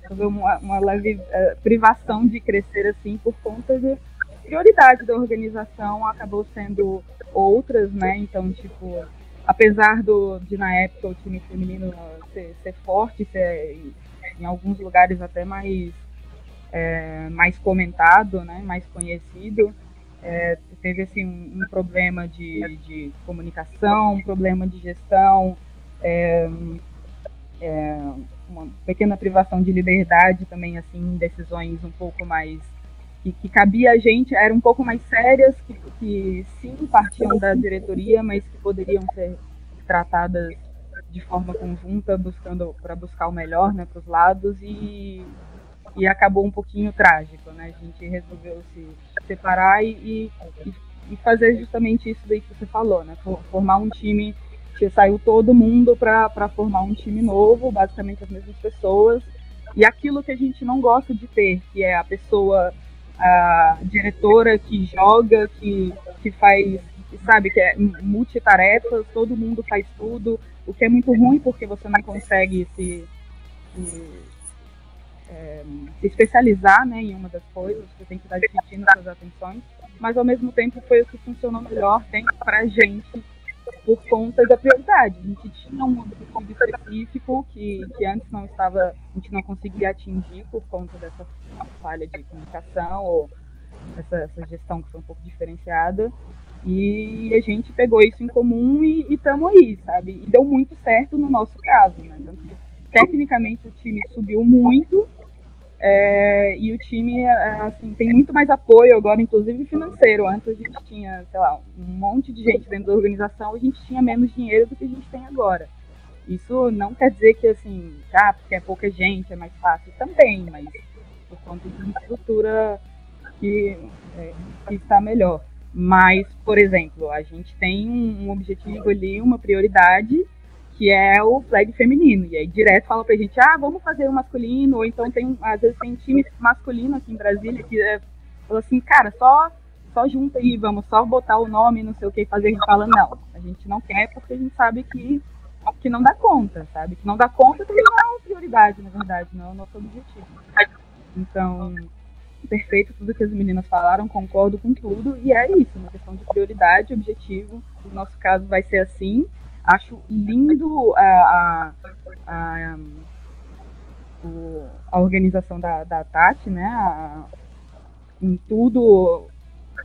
teve uma, uma leve uh, privação de crescer assim por conta de prioridade da organização acabou sendo outras, né? Então, tipo, apesar do, de na época o time feminino ser, ser forte, ser em alguns lugares até mais é, mais comentado, né? Mais conhecido, é, teve assim um, um problema de, de, comunicação, um problema de gestão, é, é, uma pequena privação de liberdade também assim, decisões um pouco mais que, que cabia a gente eram um pouco mais sérias, que, que sim partiam da diretoria, mas que poderiam ser tratadas de forma conjunta, buscando para buscar o melhor, né, para os lados e e acabou um pouquinho trágico, né? A gente resolveu se separar e, e, e fazer justamente isso daí que você falou, né? Formar um time que saiu todo mundo para formar um time novo, basicamente as mesmas pessoas. E aquilo que a gente não gosta de ter, que é a pessoa a diretora que joga, que, que faz, sabe, que é multitarefas, todo mundo faz tudo, o que é muito ruim porque você não consegue se, se, é, se especializar né, em uma das coisas, você tem que estar dividindo suas atenções, mas ao mesmo tempo foi o que funcionou melhor para a gente por conta da prioridade. A gente tinha um objetivo específico que, que antes não estava, a gente não conseguia atingir por conta dessa falha de comunicação ou essa, essa gestão que foi um pouco diferenciada. E a gente pegou isso em comum e estamos aí, sabe? E deu muito certo no nosso caso, né? Que, tecnicamente o time subiu muito é, e o time é, assim, tem muito mais apoio agora, inclusive financeiro. Antes a gente tinha, sei lá, um monte de gente dentro da organização, a gente tinha menos dinheiro do que a gente tem agora. Isso não quer dizer que, assim, ah, porque é pouca gente, é mais fácil também, mas por conta de estrutura que, é, que está melhor. Mas, por exemplo, a gente tem um objetivo ali, uma prioridade, que é o flag feminino. E aí direto fala pra gente, ah, vamos fazer o masculino, ou então tem, às vezes tem time masculino aqui em Brasília que é, fala assim, cara, só, só junta aí, vamos só botar o nome, não sei o que fazer. A gente fala, não, a gente não quer porque a gente sabe que, que não dá conta, sabe? Que não dá conta porque não é prioridade, na verdade, não é o nosso objetivo. Então, perfeito tudo que as meninas falaram, concordo com tudo, e é isso, uma questão de prioridade, objetivo. No nosso caso vai ser assim, Acho lindo a, a, a, a organização da, da Tati, né? A, em tudo,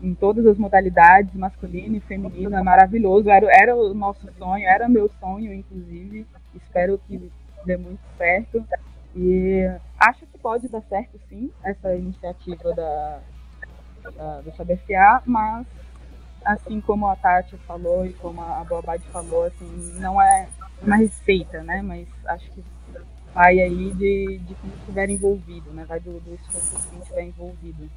em todas as modalidades, masculino e feminino, é maravilhoso. Era, era o nosso sonho, era meu sonho, inclusive. Espero que dê muito certo. E acho que pode dar certo, sim, essa iniciativa da, da, do SaberCA, mas assim como a Tati falou e como a Bobade falou, assim, não é uma receita, né? Mas acho que vai aí de, de quem estiver envolvido, né? Vai do, do esforço de quem estiver envolvido.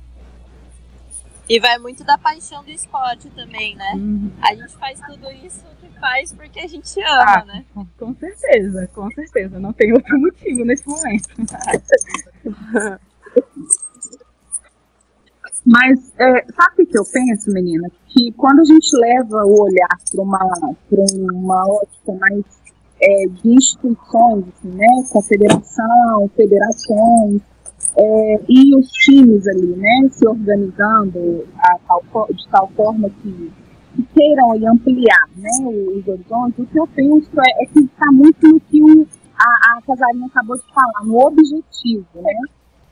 E vai muito da paixão do esporte também, né? Uhum. A gente faz tudo isso que faz porque a gente ama, ah, né? Com certeza, com certeza. Não tem outro motivo nesse momento. Mas é, sabe o que eu penso, menina? Que quando a gente leva o olhar para uma, uma ótica mais é, de instituições, assim, né? Confederação, federações, é, e os times ali, né? Se organizando tal, de tal forma que, que queiram ampliar né, os horizontes, o que eu penso é, é que está muito no que o, a, a Casarinha acabou de falar, no objetivo, né?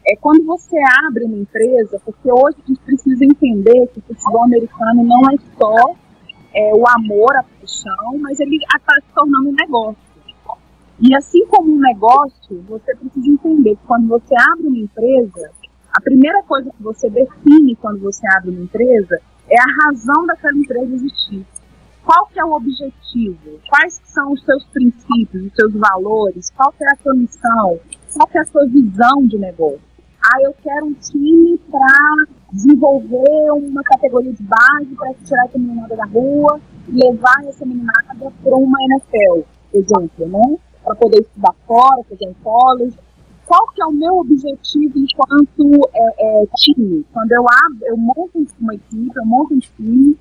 É quando você abre uma empresa, porque hoje a gente precisa entender que o futebol americano não é só é, o amor, a paixão, mas ele está se tornando um negócio. E assim como um negócio, você precisa entender que quando você abre uma empresa, a primeira coisa que você define quando você abre uma empresa é a razão daquela empresa existir. Qual que é o objetivo? Quais são os seus princípios, os seus valores? Qual que é a sua missão? Qual que é a sua visão de negócio? Ah, eu quero um time para desenvolver uma categoria de base para tirar essa meninada da rua e levar essa meninada para uma NFL, exemplo, né? Para poder estudar fora, fazer um college. Qual que é o meu objetivo enquanto é, é, time? Quando eu abro, eu monto uma equipe, eu monto um time,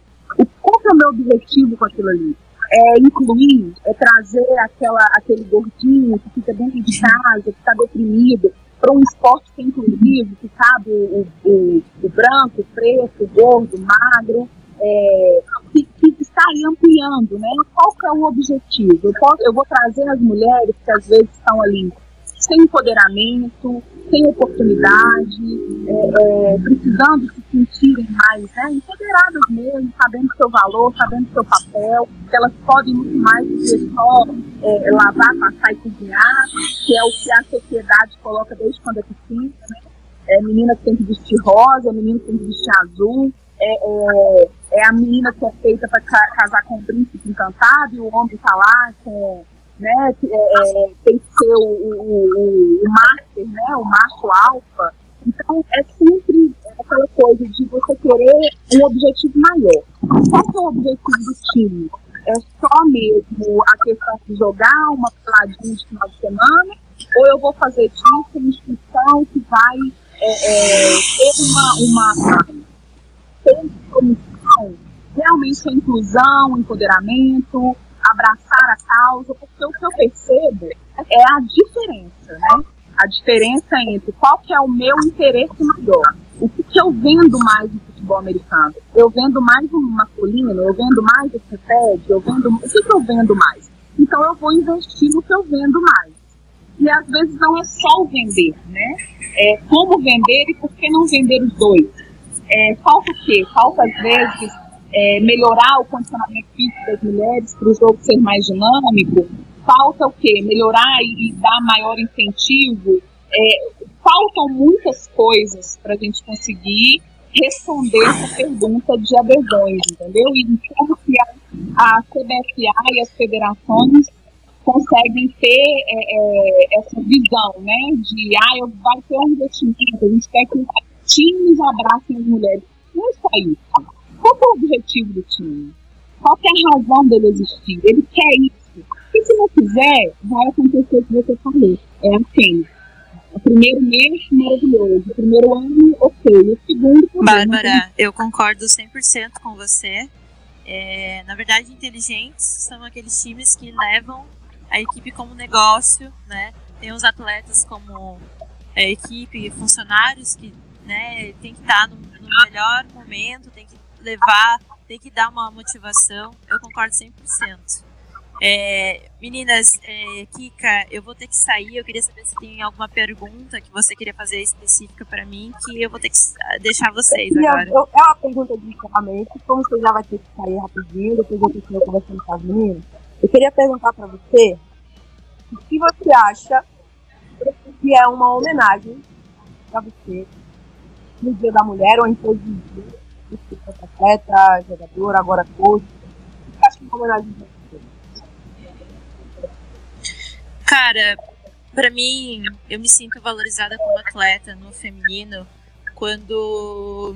qual que é o meu objetivo com aquilo ali? É incluir, é trazer aquela, aquele gordinho que fica dentro de casa, que está deprimido, para um esporte que é inclusivo, que cabe o, o, o branco, o preto, o gordo, o magro, é, que, que, está aí ampliando, né? Qual que é o objetivo? Eu, posso, eu vou trazer as mulheres que às vezes estão ali sem empoderamento, sem oportunidade, é, é, precisando se sentirem mais né, empoderadas mesmo, sabendo do seu valor, sabendo do seu papel, que elas podem muito mais do que só é, lavar, passar e cozinhar, que é o que a sociedade coloca desde quando é pequena, né? É, menina que tem que vestir rosa, menina que tem que vestir azul, é, é, é a menina que é feita para casar com o príncipe encantado e o homem está lá com né? É, é, tem que ser o, o, o, master, né? O macho alfa. Então é sempre aquela coisa de você querer um objetivo maior. Qual é o objetivo do time? É só mesmo a questão de jogar uma peladinha de final de semana? Ou eu vou fazer isso uma instituição que vai é, é, ter uma, uma ter comissão realmente a inclusão, empoderamento, abraçar a causa, porque o que eu percebo é a diferença, né? A diferença entre qual que é o meu interesse maior. O que, que eu vendo mais no futebol americano? Eu vendo mais o masculino, eu vendo mais o CEPED, eu vendo. O que, que eu vendo mais? Então eu vou investir no que eu vendo mais. E às vezes não é só o vender, né? É como vender e por que não vender os dois. É, falta o quê? Falta às vezes é, melhorar o condicionamento físico das mulheres para o jogo ser mais dinâmico? Falta o quê? Melhorar e, dar maior incentivo? É, faltam muitas coisas para a gente conseguir responder essa pergunta de adesões, entendeu? E como que a, a CBFA e as federações conseguem ter é, é, essa visão, né? De, ah, vai ter um investimento, a gente quer que times abracem as mulheres. Não é só isso. Qual é o objetivo do time? Qual é a razão dele existir? Ele quer isso. E se não quiser, vai acontecer o que você falou. É assim. O primeiro mês, maravilhoso. O primeiro ano, ok. O segundo, também. Bárbara, eu concordo 100% com você. É, na verdade, inteligentes são aqueles times que levam a equipe como negócio, né? Tem os atletas como é, equipe, funcionários que né, tem que estar no, no melhor momento, tem que levar, tem que dar uma motivação. Eu concordo 100%. É, meninas, é, Kika, eu vou ter que sair. Eu queria saber se tem alguma pergunta que você queria fazer específica para mim, que eu vou ter que deixar vocês eu, agora. Eu, é uma pergunta de encerramento. Como você já vai ter que sair rapidinho, depois eu continuo conversando com as meninas, eu queria perguntar para você o que você acha que é uma homenagem para você no Dia da Mulher ou em todos os dias, atleta, jogador, agora coach. O que você é uma homenagem para Cara, para mim, eu me sinto valorizada como atleta no feminino quando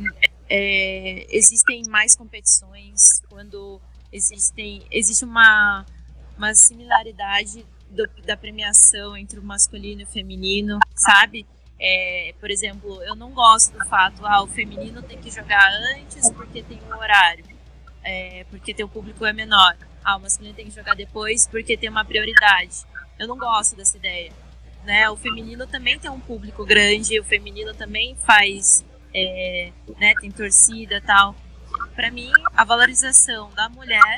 é, existem mais competições, quando existem existe uma, uma similaridade do, da premiação entre o masculino e o feminino, sabe? É, por exemplo, eu não gosto do fato, ah, o feminino tem que jogar antes porque tem um horário, é, porque teu público é menor. Ah, o masculino tem que jogar depois porque tem uma prioridade. Eu não gosto dessa ideia. Né? O feminino também tem um público grande, o feminino também faz, é, né, tem torcida tal. Para mim, a valorização da mulher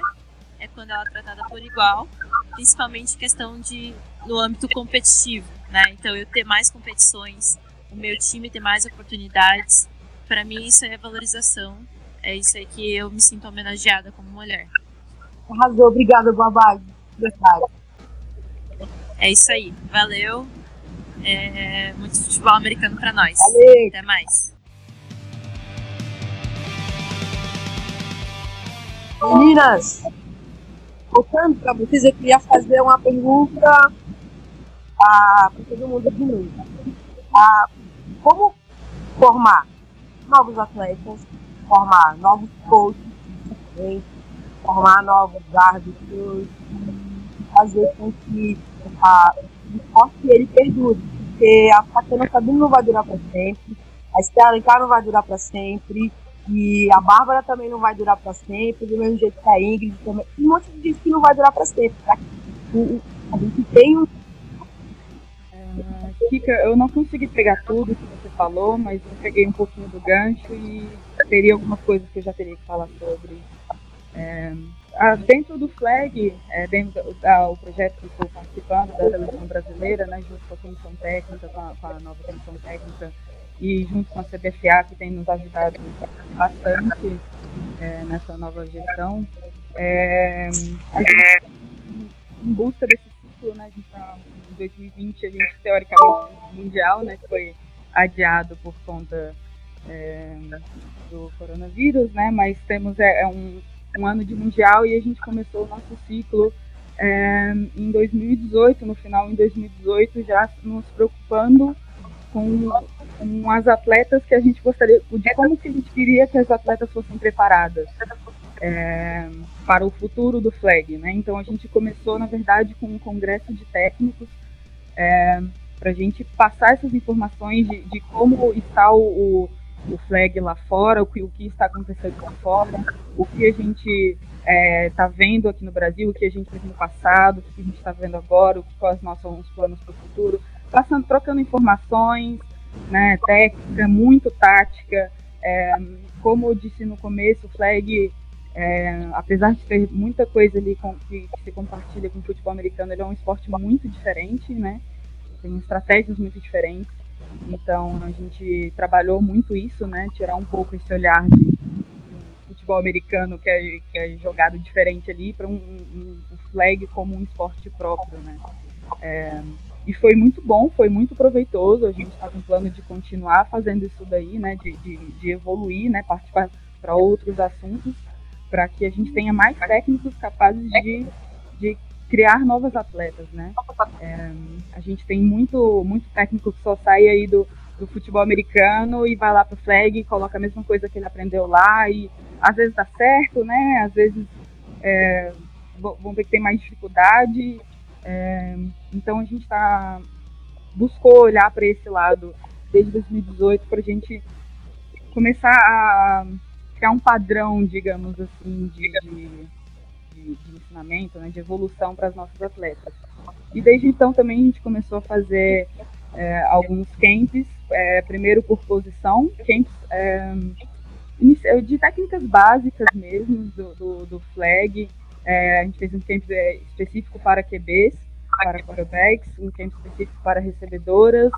é quando ela é tratada por igual, principalmente questão de no âmbito competitivo, né? Então eu ter mais competições, o meu time ter mais oportunidades, para mim isso é valorização. É isso aí que eu me sinto homenageada como mulher. Arrasou, obrigada, Babá. Verdade. É isso aí. Valeu. É, muito futebol americano para nós. Valeu. Até mais. Meninas, voltando para vocês, eu queria fazer uma pergunta para todo mundo de mim. Ah, como formar novos atletas, formar novos coaches, formar novos árbitros, fazer com que a, o esporte ele perdure, porque a Tatiana Sabino não vai durar para sempre, a Estela Alencar não vai durar para sempre, e a Bárbara também não vai durar para sempre, do mesmo jeito que a Ingrid também. Um monte de gente que não vai durar para sempre. Tá? A gente tem um. É, Kika, eu não consegui pegar tudo que você falou, mas eu peguei um pouquinho do gancho e teria algumas coisas que eu já teria que falar sobre. É, dentro do FLAG, é, dentro do da, o projeto que estou participando da televisão brasileira, né, junto com a comissão técnica, com a, com a, nova comissão técnica e junto com a CBFA, que tem nos ajudado bastante é, nessa nova gestão, é, gente, em busca desse ciclo, né, a gente tá, em 2020, a gente teoricamente mundial, né, foi adiado por conta é, do coronavírus, né, mas temos é, é um um ano de mundial e a gente começou o nosso ciclo é, em 2018, no final em 2018, já nos preocupando com, com, as atletas que a gente gostaria, como que a gente queria que as atletas fossem preparadas é, para o futuro do flag, né? Então a gente começou, na verdade, com um congresso de técnicos é, para a gente passar essas informações de, de como está o, o flag lá fora, o que, o que está acontecendo lá fora, o que a gente está é, tá vendo aqui no Brasil, o que a gente fez no passado, o que a gente está vendo agora, quais são os planos para o futuro, passando, trocando informações, né, técnica, muito tática. É, como eu disse no começo, o flag, é, apesar de ter muita coisa ali com, que, que se compartilha com o futebol americano, ele é um esporte muito diferente, né? Tem estratégias muito diferentes. Então a gente trabalhou muito isso, né? Tirar um pouco esse olhar de, futebol americano que é, que é jogado diferente ali para um, um, um, flag como um esporte próprio, né? E foi muito bom, foi muito proveitoso. A gente está com plano de continuar fazendo isso daí, né? De, de, de evoluir, né? Participar para outros assuntos, para que a gente tenha mais técnicos capazes de, de criar novas atletas, né? É, a gente tem muito, muito técnico que só sai aí do, do futebol americano e vai lá para o flag e coloca a mesma coisa que ele aprendeu lá e às vezes dá certo, né? Às vezes é, vão ver que tem mais dificuldade. É, então a gente está buscou olhar para esse lado desde 2018 para a gente começar a criar um padrão, digamos assim, de, de, de, de ensinamento, né, de evolução para as nossas atletas. E desde então também a gente começou a fazer é, alguns camps, é, primeiro por posição, camps é, de técnicas básicas mesmo do, do, do flag. É, a gente fez um camp é, específico para QBs, para quarterbacks, um camp específico para recebedoras,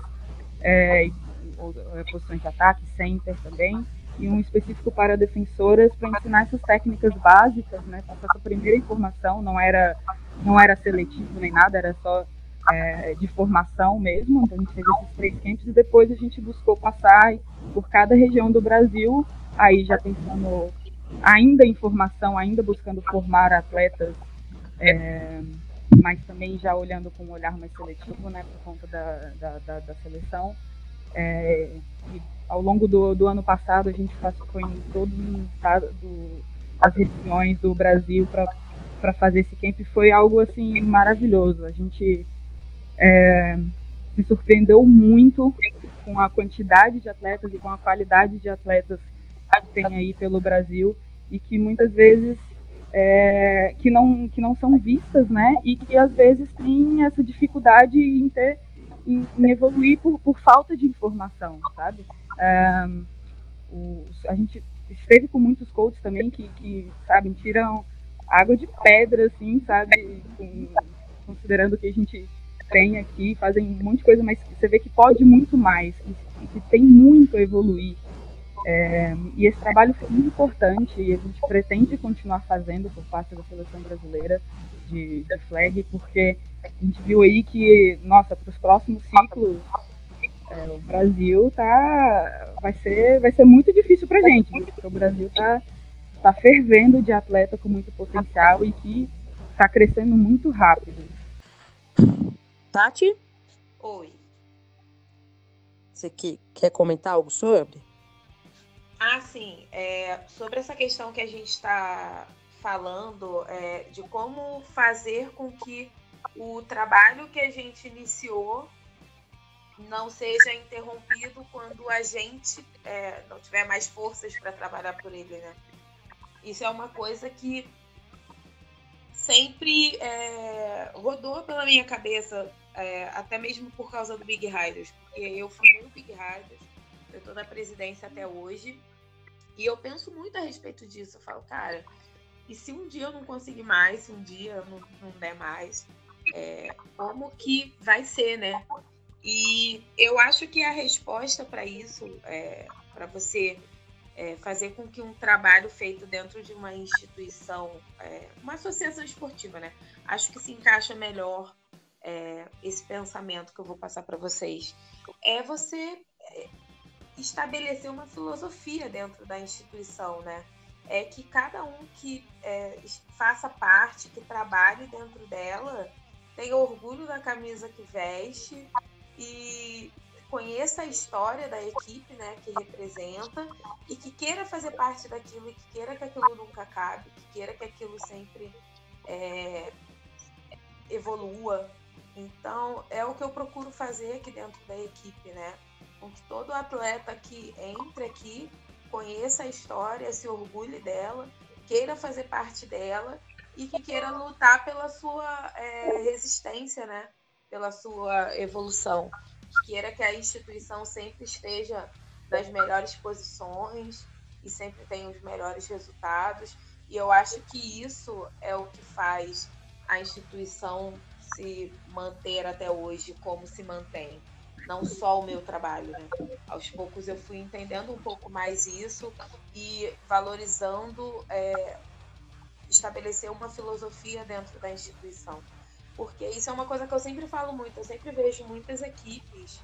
é, posições de ataque, center também, e um específico para defensoras para ensinar essas técnicas básicas, né? Passar essa primeira informação, não era não era seletivo nem nada, era só é, de formação mesmo. Então a gente fez esses três camps e depois a gente buscou passar por cada região do Brasil, aí já pensando ainda em formação, ainda buscando formar atletas, é, mas também já olhando com um olhar mais seletivo, né, por conta da, da, da, da seleção. É, ao longo do, do, ano passado a gente foi em todas as regiões do Brasil para fazer esse camp foi algo assim maravilhoso. A gente é, se surpreendeu muito com a quantidade de atletas e com a qualidade de atletas tem aí pelo Brasil e que muitas vezes é, que não que não são vistas, né? E que às vezes tem essa dificuldade em ter em, em evoluir por, por, falta de informação, sabe? Um, os, a gente esteve com muitos coaches também que, que sabem, tiram água de pedra, assim, sabe? Com, considerando que a gente tem aqui, fazem um monte de coisa, mas você vê que pode muito mais, que, que tem muito a evoluir. É, e esse trabalho foi muito importante e a gente pretende continuar fazendo por parte da seleção brasileira de, de flag, porque a gente viu aí que, nossa, para os próximos ciclos, é, o Brasil tá, vai, ser, vai ser muito difícil para a gente, porque o Brasil tá, tá fervendo de atleta com muito potencial e que está crescendo muito rápido. Tati? Oi. Você que, quer comentar algo sobre? Ah, sim. É, sobre essa questão que a gente está falando é, de como fazer com que o trabalho que a gente iniciou não seja interrompido quando a gente é, não tiver mais forças para trabalhar por ele, né? Isso é uma coisa que sempre é, rodou pela minha cabeça, é, até mesmo por causa do Big Riders, porque eu fui no Big Riders, eu estou na presidência até hoje, e eu penso muito a respeito disso. Eu falo, cara, e se um dia eu não conseguir mais, se um dia não, não der mais, é, como que vai ser, né? E eu acho que a resposta para isso, é, para você é, fazer com que um trabalho feito dentro de uma instituição, é, uma associação esportiva, né? Acho que se encaixa melhor é, esse pensamento que eu vou passar para vocês. É você é, estabelecer uma filosofia dentro da instituição, né? É que cada um que é, faça parte, que trabalhe dentro dela, tenha orgulho da camisa que veste e conheça a história da equipe, né, que representa e que queira fazer parte daquilo e que queira que aquilo nunca acabe, que queira que aquilo sempre é, evolua. Então, é o que eu procuro fazer aqui dentro da equipe, né? Com que todo atleta que entre aqui conheça a história, se orgulhe dela, queira fazer parte dela e que queira lutar pela sua é, resistência, né? Pela sua evolução. Que queira que a instituição sempre esteja nas melhores posições e sempre tenha os melhores resultados. E eu acho que isso é o que faz a instituição se manter até hoje como se mantém não só o meu trabalho, né? Aos poucos eu fui entendendo um pouco mais isso e valorizando é, estabelecer uma filosofia dentro da instituição. Porque isso é uma coisa que eu sempre falo muito, eu sempre vejo muitas equipes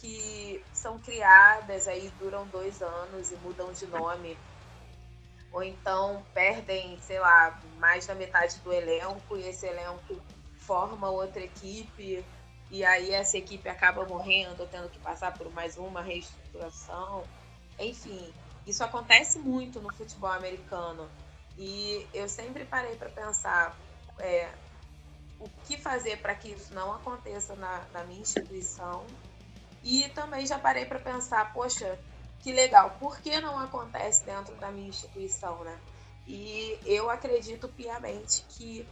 que são criadas aí duram dois anos e mudam de nome ou então perdem, sei lá, mais da metade do elenco e esse elenco forma outra equipe e aí essa equipe acaba morrendo, tendo que passar por mais uma reestruturação. Enfim, isso acontece muito no futebol americano. E eu sempre parei para pensar é, o que fazer para que isso não aconteça na, na minha instituição. E também já parei para pensar, poxa, que legal, por que não acontece dentro da minha instituição, né? E eu acredito piamente que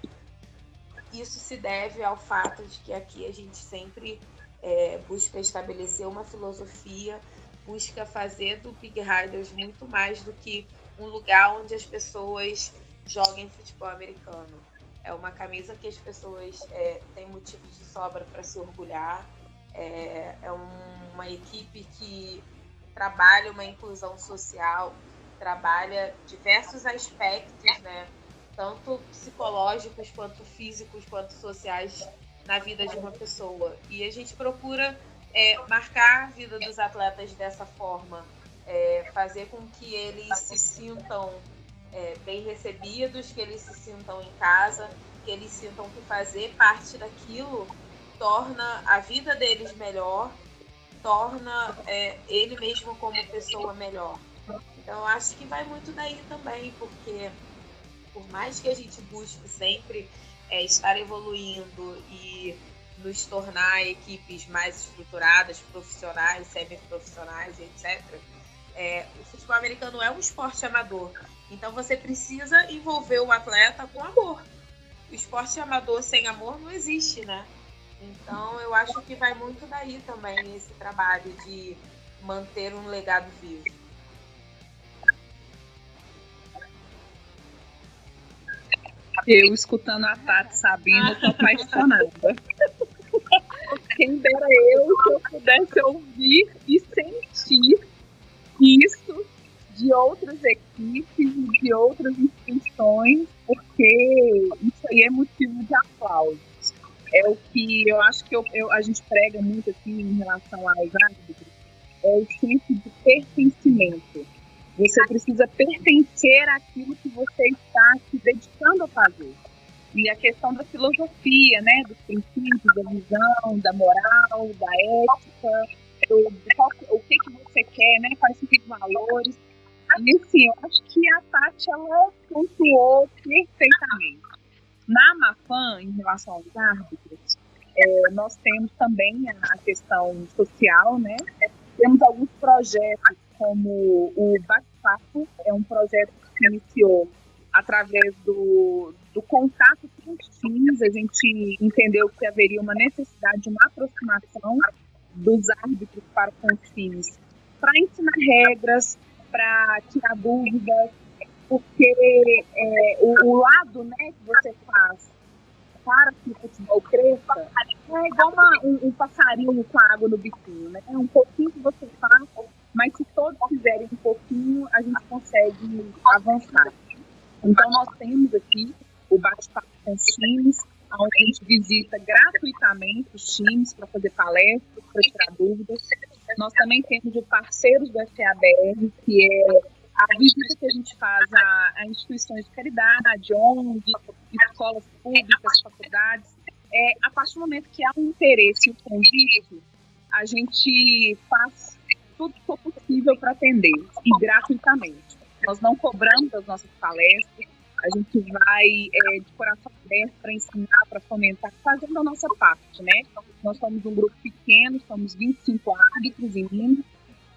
isso se deve ao fato de que aqui a gente sempre é, busca estabelecer uma filosofia, busca fazer do Big Riders muito mais do que um lugar onde as pessoas joguem futebol americano. É uma camisa que as pessoas é, têm motivos de sobra para se orgulhar. É, é um, uma equipe que trabalha uma inclusão social, trabalha diversos aspectos, né? Tanto psicológicos quanto físicos quanto sociais na vida de uma pessoa. E a gente procura é, marcar a vida dos atletas dessa forma, é, fazer com que eles se sintam é, bem recebidos, que eles se sintam em casa, que eles sintam que fazer parte daquilo torna a vida deles melhor, torna é, ele mesmo como pessoa melhor. Então, acho que vai muito daí também, porque por mais que a gente busque sempre é, estar evoluindo e nos tornar equipes mais estruturadas, profissionais, semi-profissionais, etc., é, o futebol americano é um esporte amador. Então você precisa envolver o atleta com amor. O esporte amador sem amor não existe, né? Então eu acho que vai muito daí também esse trabalho de manter um legado vivo. Eu escutando a Tati Sabina, tô apaixonada. Quem dera eu que eu pudesse ouvir e sentir isso de outras equipes, de outras instituições, porque isso aí é motivo de aplauso. É o que eu acho que eu, eu, a gente prega muito aqui em relação aos árbitros, é o senso de pertencimento você precisa pertencer àquilo que você está se dedicando a fazer. E a questão da filosofia, né, dos princípios, da visão, da moral, da ética, do, o que, que você quer, né, quais são os valores. E assim, eu acho que a Tati, ela pontuou perfeitamente. Na Amafã, em relação aos árbitros, é, nós temos também a, a questão social, né, temos alguns projetos como o Bate-Papo, é um projeto que iniciou através do, do contato com os times, a gente entendeu que haveria uma necessidade de uma aproximação dos árbitros para com os times, para ensinar regras, para tirar dúvidas, porque é, o, o, lado né, que você faz para que o futebol cresça é igual uma, um, um passarinho com água no biquinho, né? É um pouquinho que você faz mas se todos fizerem um pouquinho, a gente consegue avançar. Então, nós temos aqui o bate-papo com os times, onde a gente visita gratuitamente os times para fazer palestras, para tirar dúvidas. Nós também temos o Parceiros do FABR, que é a visita que a gente faz a, a instituições de caridade, ONG, escolas públicas, faculdades. É, a partir do momento que há um interesse e um convite, a gente faz tudo que for possível para atender e gratuitamente. Nós não cobramos as nossas palestras, a gente vai é, de coração aberto para ensinar, para fomentar, fazendo a nossa parte, né? Nós somos um grupo pequeno, somos 25 árbitros em Minas,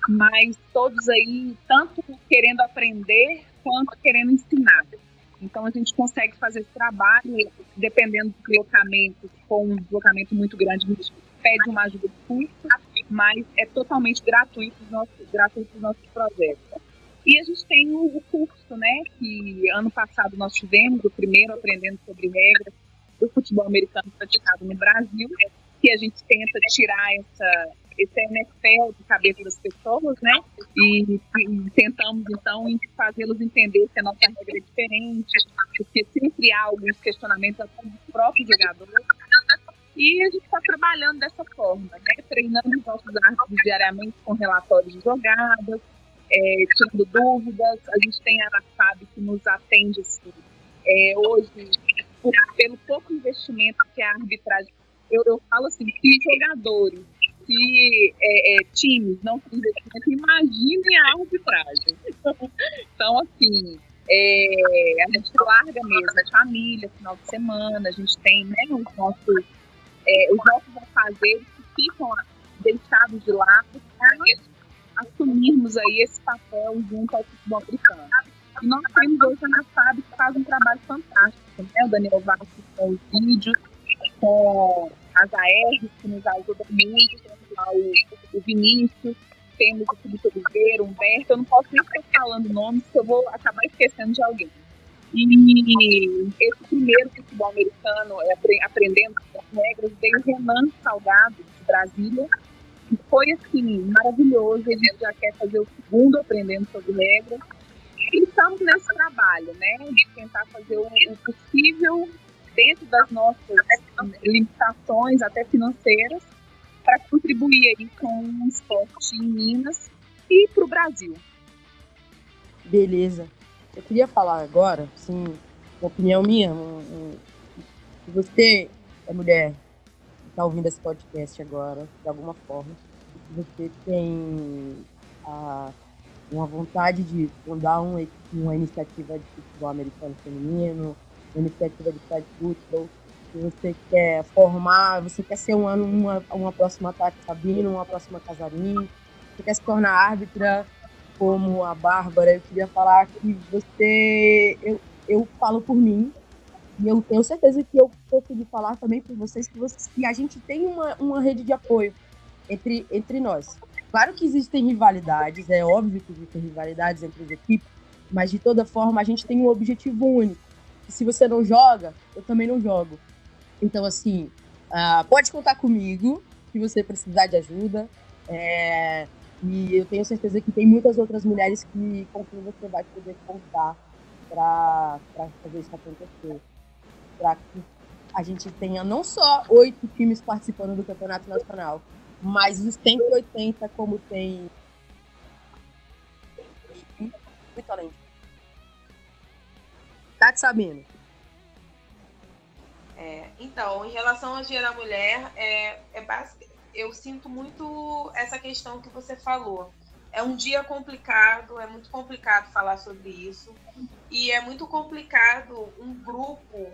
mas todos aí, tanto querendo aprender quanto querendo ensinar. Então a gente consegue fazer esse trabalho, dependendo do deslocamento, for um deslocamento muito grande, a gente pede uma ajuda custo, mas é totalmente gratuito os nossos, gratuito os nossos projetos. E a gente tem o, curso, né, que ano passado nós tivemos, o primeiro Aprendendo sobre Regras do Futebol Americano praticado no Brasil, que a gente tenta tirar essa, esse NFL de cabeça das pessoas, né, e, e tentamos, então, fazê-los entender que a nossa regra é diferente, porque sempre há alguns questionamentos até dos próprios jogadores, e a gente está trabalhando dessa forma, né? treinando os nossos árbitros diariamente com relatórios de jogadas, é, tirando dúvidas. A gente tem a ANAFAB que nos atende assim, é, hoje por, pelo pouco investimento que a arbitragem. Eu, eu falo assim, se jogadores, se é, é, times não têm investimento, imaginem a arbitragem. então, assim, é, a gente larga mesmo, a família, final de semana, a gente tem né, os nossos, é, os nossos afazeres que ficam deixados de lado para assumirmos aí esse papel junto ao futebol americano. E nós temos hoje a NAFAB que faz um trabalho fantástico, né? O Daniel Vasco com os vídeos, com as ARs que nos ajudam muito, o, o Vinícius, temos o Felipe Oliveira, Humberto, eu não posso nem ficar falando nomes, porque eu vou acabar esquecendo de alguém. E esse primeiro futebol americano, é, aprendendo as regras, veio o Renan Salgado, de Brasília, que foi assim, maravilhoso. Ele já quer fazer o segundo aprendendo sobre regras. E estamos nesse trabalho, né? De tentar fazer o, possível dentro das nossas limitações, até financeiras, para contribuir aí com o esporte em Minas e para o Brasil. Beleza. Eu queria falar agora, sim, uma opinião minha. Um, um, se você é mulher, está ouvindo esse podcast agora, de alguma forma, se você tem a, uma vontade de fundar um, uma iniciativa de futebol americano feminino, uma iniciativa de football, se você quer formar, você quer ser um ano uma, uma próxima Tati Sabino, uma próxima Casarim, você quer se tornar árbitra como a Bárbara, eu queria falar que você, eu, eu falo por mim, e eu tenho certeza que eu consegui falar também por vocês que, vocês, que a gente tem uma, uma rede de apoio entre, entre nós. Claro que existem rivalidades, é óbvio que existem rivalidades entre as equipes, mas de toda forma a gente tem um objetivo único. E se você não joga, eu também não jogo. Então, assim, uh, pode contar comigo se você precisar de ajuda. É, e eu tenho certeza que tem muitas outras mulheres que, com quem você vai poder contar para fazer isso acontecer. Para que a gente tenha não só oito times participando do campeonato nacional, mas os 180 como tem muito além. Tá te sabendo? É, então, em relação ao Dia da Mulher, é, é basic, eu sinto muito essa questão que você falou. É um dia complicado, é muito complicado falar sobre isso. E é muito complicado um grupo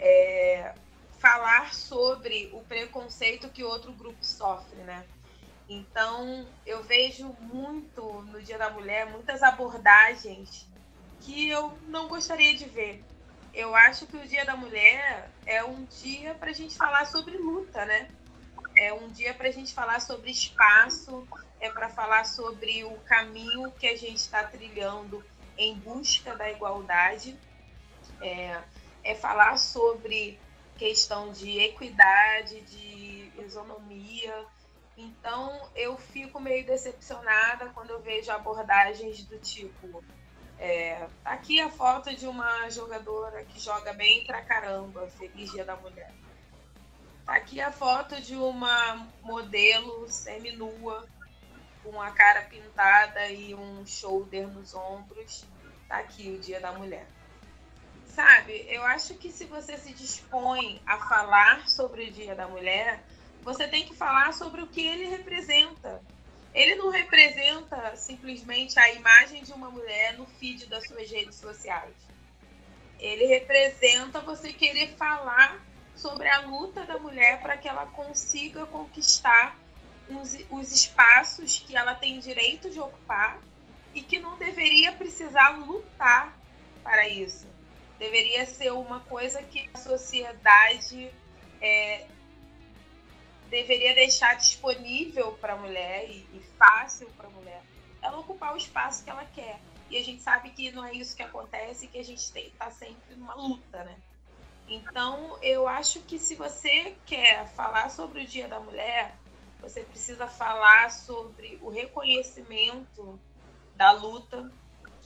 é, falar sobre o preconceito que outro grupo sofre, né? Então, eu vejo muito no Dia da Mulher muitas abordagens que eu não gostaria de ver eu acho que o Dia da Mulher é um dia para a gente falar sobre luta, né? É um dia para a gente falar sobre espaço, é para falar sobre o caminho que a gente está trilhando em busca da igualdade, é, é falar sobre questão de equidade, de isonomia. Então eu fico meio decepcionada quando eu vejo abordagens do tipo é, aqui a foto de uma jogadora que joga bem pra caramba, Feliz Dia da Mulher. Tá aqui a foto de uma modelo semi-nua, com a cara pintada e um shoulder nos ombros. Tá aqui o Dia da Mulher. Sabe, eu acho que se você se dispõe a falar sobre o Dia da Mulher, você tem que falar sobre o que ele representa ele não representa simplesmente a imagem de uma mulher no feed das suas redes sociais. Ele representa você querer falar sobre a luta da mulher para que ela consiga conquistar os, os espaços que ela tem direito de ocupar e que não deveria precisar lutar para isso. Deveria ser uma coisa que a sociedade é, deveria deixar disponível para a mulher e, e fácil para a mulher ela ocupar o espaço que ela quer. E a gente sabe que não é isso que acontece, que a gente está sempre numa luta, né? Então, eu acho que se você quer falar sobre o Dia da Mulher, você precisa falar sobre o reconhecimento da luta,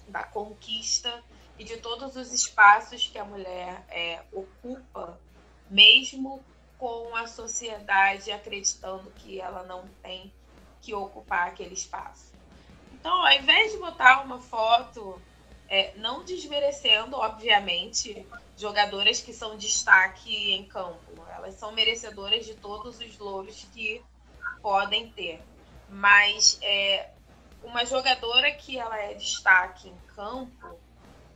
da conquista e de todos os espaços que a mulher é, ocupa, mesmo com a sociedade acreditando que ela não tem que ocupar aquele espaço. Então, ao invés de botar uma foto É, não desmerecendo, obviamente, jogadoras que são destaque em campo. Elas são merecedoras de todos os louros que podem ter. Mas é, uma jogadora que ela é destaque em campo,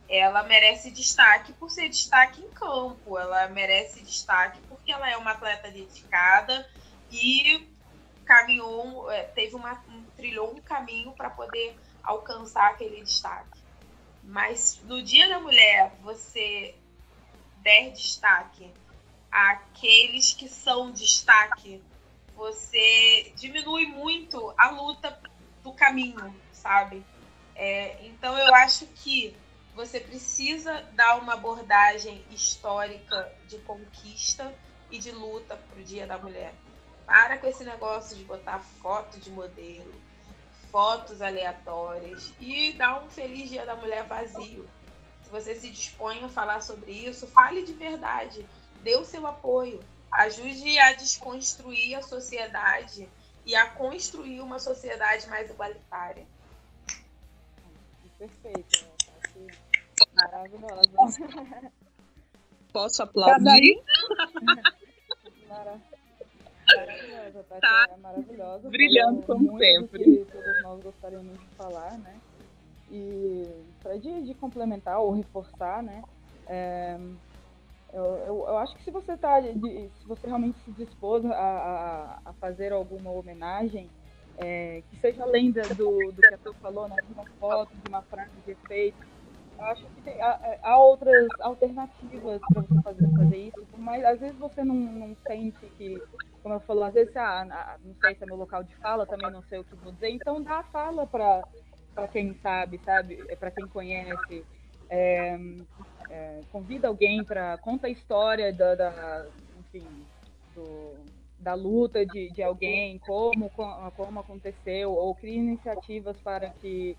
ela merece destaque por ser destaque em campo. Ela merece destaque porque ela é uma atleta dedicada e caminhou, é, teve uma, um, trilhou um caminho para poder alcançar aquele destaque. Mas no Dia da Mulher, você der destaque àqueles que são destaque, você diminui muito a luta do caminho, sabe? É, então eu acho que você precisa dar uma abordagem histórica de conquista e de luta para o Dia da Mulher. Para com esse negócio de botar foto de modelo, fotos aleatórias e dar um feliz Dia da Mulher vazio. Se você se dispõe a falar sobre isso, fale de verdade, dê o seu apoio, ajude a desconstruir a sociedade e a construir uma sociedade mais igualitária. Perfeito, maravilhosa. Posso aplaudir? Maravilhosa, Tá é maravilhosa. Brilhando como sempre. Que todos nós gostaríamos de falar, né? E para de, de, complementar ou reforçar, né? É, eu, eu, eu, acho que se você tá, de, se você realmente se dispôs a, a, a fazer alguma homenagem, é, que seja além do, do que a Tu falou, né, de uma foto, de uma frase de efeito, eu acho que tem, há, há, outras alternativas para você fazer, fazer isso, mas às vezes você não, não sente que como eu falo, às vezes, ah, não sei se é meu local de fala, também não sei o que vou dizer, então dá a fala para quem sabe, sabe, é para quem conhece. É, é, convida alguém para conta a história da, da enfim, do, da luta de, de alguém, como, como aconteceu, ou cria iniciativas para que,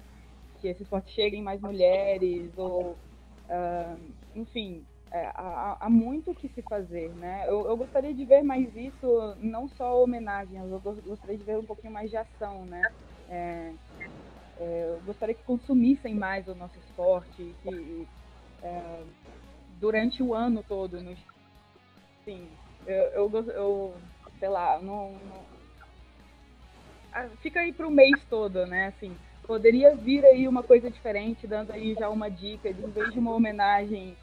que esse esporte chegue em mais mulheres, ou, uh, enfim, é, há, há, muito que se fazer, né? Eu, eu, gostaria de ver mais isso, não só homenagem, eu gostaria de ver um pouquinho mais de ação, né? É, é, eu gostaria que consumissem mais o nosso esporte, que é, durante o ano todo, no, sim, eu, eu, eu, sei lá, não, não ah, fica aí para o mês todo, né? Assim, poderia vir aí uma coisa diferente, dando aí já uma dica, de, em vez de uma homenagem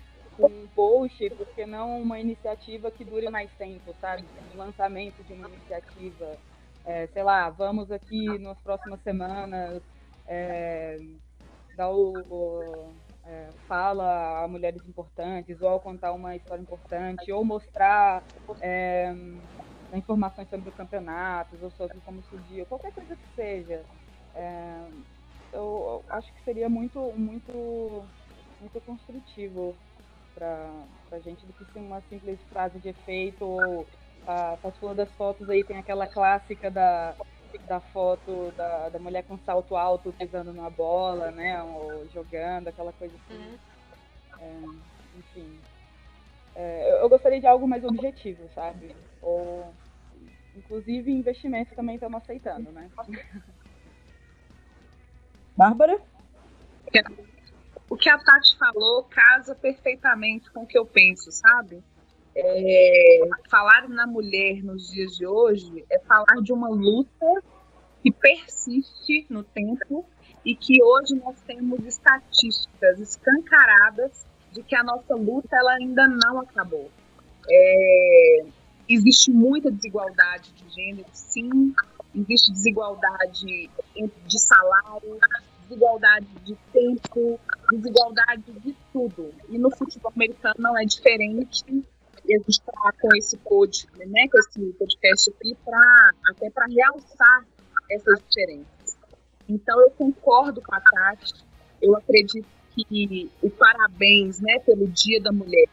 um post, porque não uma iniciativa que dure mais tempo, sabe? Um lançamento de uma iniciativa. É, sei lá, vamos aqui nas próximas semanas é, dar o, o é, fala a mulheres importantes, ou contar uma história importante, ou mostrar é, informações sobre os campeonatos, ou sobre como surgiu, qualquer coisa que seja. É, eu acho que seria muito, muito, muito construtivo para a gente do que ser uma simples frase de efeito ou a Pascoa das fotos aí tem aquela clássica da, da foto da, da mulher com salto alto pisando numa bola, né? Ou jogando, aquela coisa assim. Uhum. É, enfim. É, eu gostaria de algo mais objetivo, sabe? Ou inclusive investimentos também estamos aceitando, né? Bárbara? O que a Tati falou casa perfeitamente com o que eu penso, sabe? É, falar na mulher nos dias de hoje é falar de uma luta que persiste no tempo e que hoje nós temos estatísticas escancaradas de que a nossa luta ela ainda não acabou. É, existe muita desigualdade de gênero, sim, existe desigualdade de salário, desigualdade de tempo, desigualdade de tudo. E no futebol americano não é diferente. E a gente está com esse code, né, com esse podcast aqui, pra, até para realçar essas diferenças. Então eu concordo com a Tati, eu acredito que o parabéns né, pelo Dia da Mulher,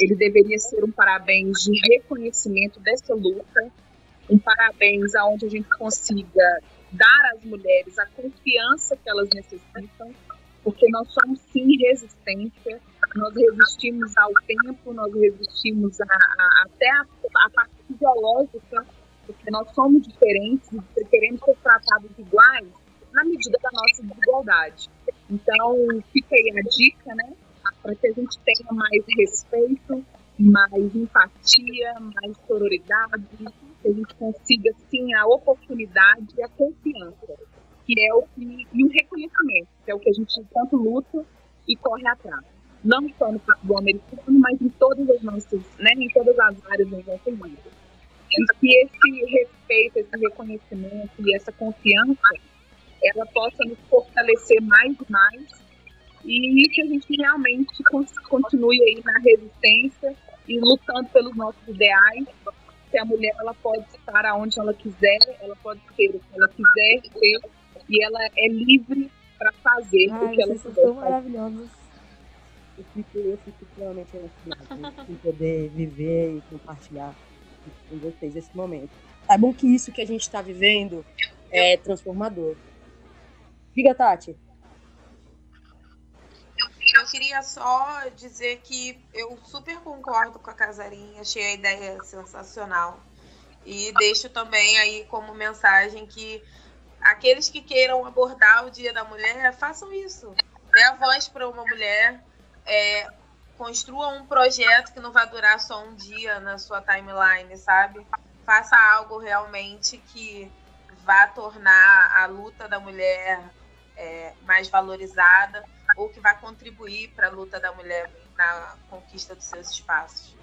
ele deveria ser um parabéns de reconhecimento dessa luta, um parabéns aonde a gente consiga dar às mulheres a confiança que elas necessitam, porque nós somos sim resistência, nós resistimos ao tempo, nós resistimos a, a, até a, a parte fisiológica, porque nós somos diferentes e queremos ser tratados iguais na medida da nossa desigualdade. Então, fica aí a dica, né? Para que a gente tenha mais respeito, mais empatia, mais sororidade, que a gente consiga, sim, a oportunidade e a confiança, que é o que, e o reconhecimento, que é o que a gente tanto luta e corre atrás. Não só no futebol americano, mas em todas as nossas, né, em todas as áreas da nossa vida. E que esse respeito, esse reconhecimento e essa confiança, ela possa nos fortalecer mais e mais e que a gente realmente continue aí na resistência e lutando pelos nossos ideais que a mulher ela pode estar aonde ela quiser, ela pode ser o que ela quiser ser, e ela é livre para fazer Ai, o que ela quiser. São tão maravilhosos. Eu fico, eu fico emocionado em poder viver e compartilhar com vocês esse momento. É bom que isso que a gente está vivendo é transformador. Diga, Tati. Eu queria só dizer que eu super concordo com a Casarinha, achei a ideia sensacional. E deixo também aí como mensagem que aqueles que queiram abordar o Dia da Mulher, façam isso. Dê a voz para uma mulher, é, construa um projeto que não vai durar só um dia na sua timeline, sabe? Faça algo realmente que vá tornar a luta da mulher é, mais valorizada ou que vai contribuir para a luta da mulher na conquista dos seus espaços.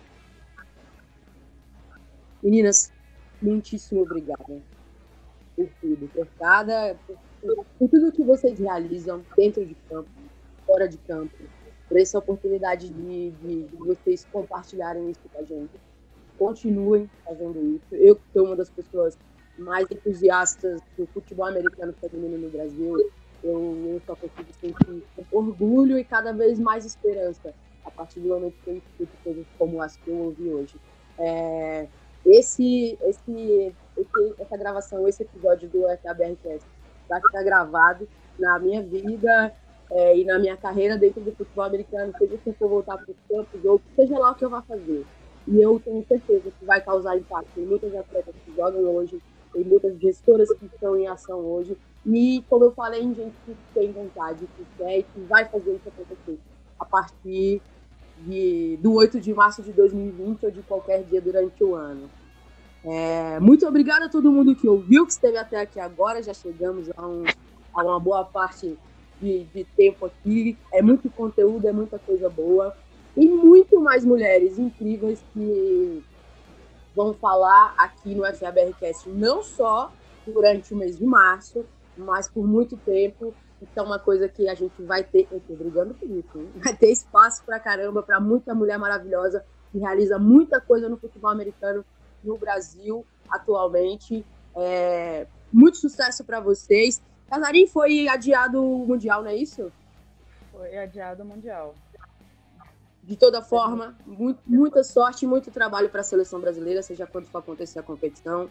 Meninas, muitíssimo obrigada por tudo, por cada, por, por tudo que vocês realizam dentro de campo, fora de campo, por essa oportunidade de, de, de vocês compartilharem isso com a gente. Continuem fazendo isso. Eu, que sou uma das pessoas mais entusiastas do futebol americano feminino no Brasil, eu, eu só consigo sentir orgulho e cada vez mais esperança a partir do momento que eu escuto coisas como as que eu ouvi hoje. É, esse, esse, esse, essa gravação, esse episódio do FABRCast vai ficar gravado na minha vida é, e na minha carreira dentro do futebol americano, seja se eu for voltar para os campos ou seja lá o que eu vou fazer. E eu tenho certeza que vai causar impacto em muitas atletas que jogam hoje, em muitas gestoras que estão em ação hoje, e, como eu falei, em gente que tem vontade, que quer e que vai fazer isso acontecer a partir de, do 8 de março de 2020 ou de qualquer dia durante o ano. É, muito obrigada a todo mundo que ouviu, que esteve até aqui agora. Já chegamos a, um, a uma boa parte de, de, tempo aqui. É muito conteúdo, é muita coisa boa. E muito mais mulheres incríveis que vão falar aqui no FABRCast, não só durante o mês de março, mas por muito tempo. Então, uma coisa que a gente vai ter, eu tô brigando isso, hein? vai ter espaço pra caramba para muita mulher maravilhosa que realiza muita coisa no futebol americano no Brasil atualmente. É, muito sucesso para vocês. Casarim foi adiado o Mundial, não é isso? Foi adiado o Mundial. De toda forma, muito, muita sorte e muito trabalho para a seleção brasileira, seja quando for acontecer a competição.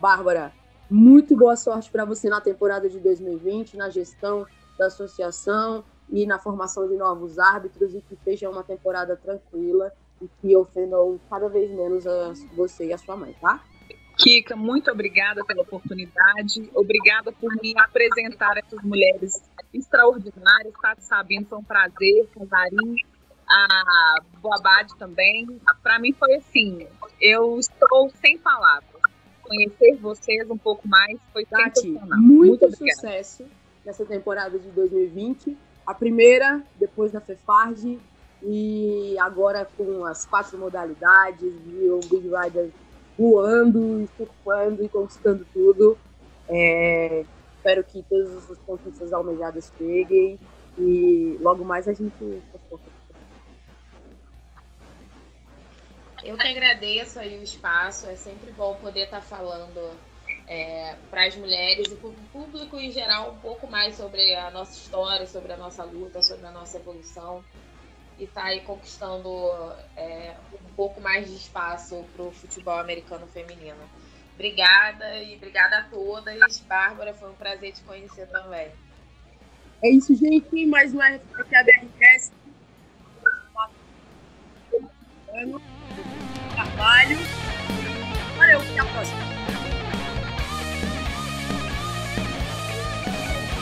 Bárbara, muito boa sorte para você na temporada de 2020, na gestão da associação e na formação de novos árbitros e que seja uma temporada tranquila e que ofendam cada vez menos a você e a sua mãe, tá? Kika, muito obrigada pela oportunidade, obrigada por me apresentar essas mulheres extraordinárias, tá sabendo, foi um prazer, Casarim, a Boabade também. Para mim foi assim, eu estou sem palavras conhecer vocês um pouco mais. Foi Tati, sensacional. Muito, muito sucesso nessa temporada de 2020. A primeira, depois da FEFARD, e agora com as quatro modalidades, e o Big Rider voando, surfando e conquistando tudo. É, espero que todas as conquistas almejadas peguem e logo mais a gente Eu que agradeço aí o espaço, é sempre bom poder estar falando é, para as mulheres e para o público em geral um pouco mais sobre a nossa história, sobre a nossa luta, sobre a nossa evolução e estar tá aí conquistando é, um pouco mais de espaço para o futebol americano feminino. Obrigada e obrigada a todas. Bárbara, foi um prazer te conhecer também. É isso, gente. Mais uma FKBRS trabalho. Valeu, até a próxima.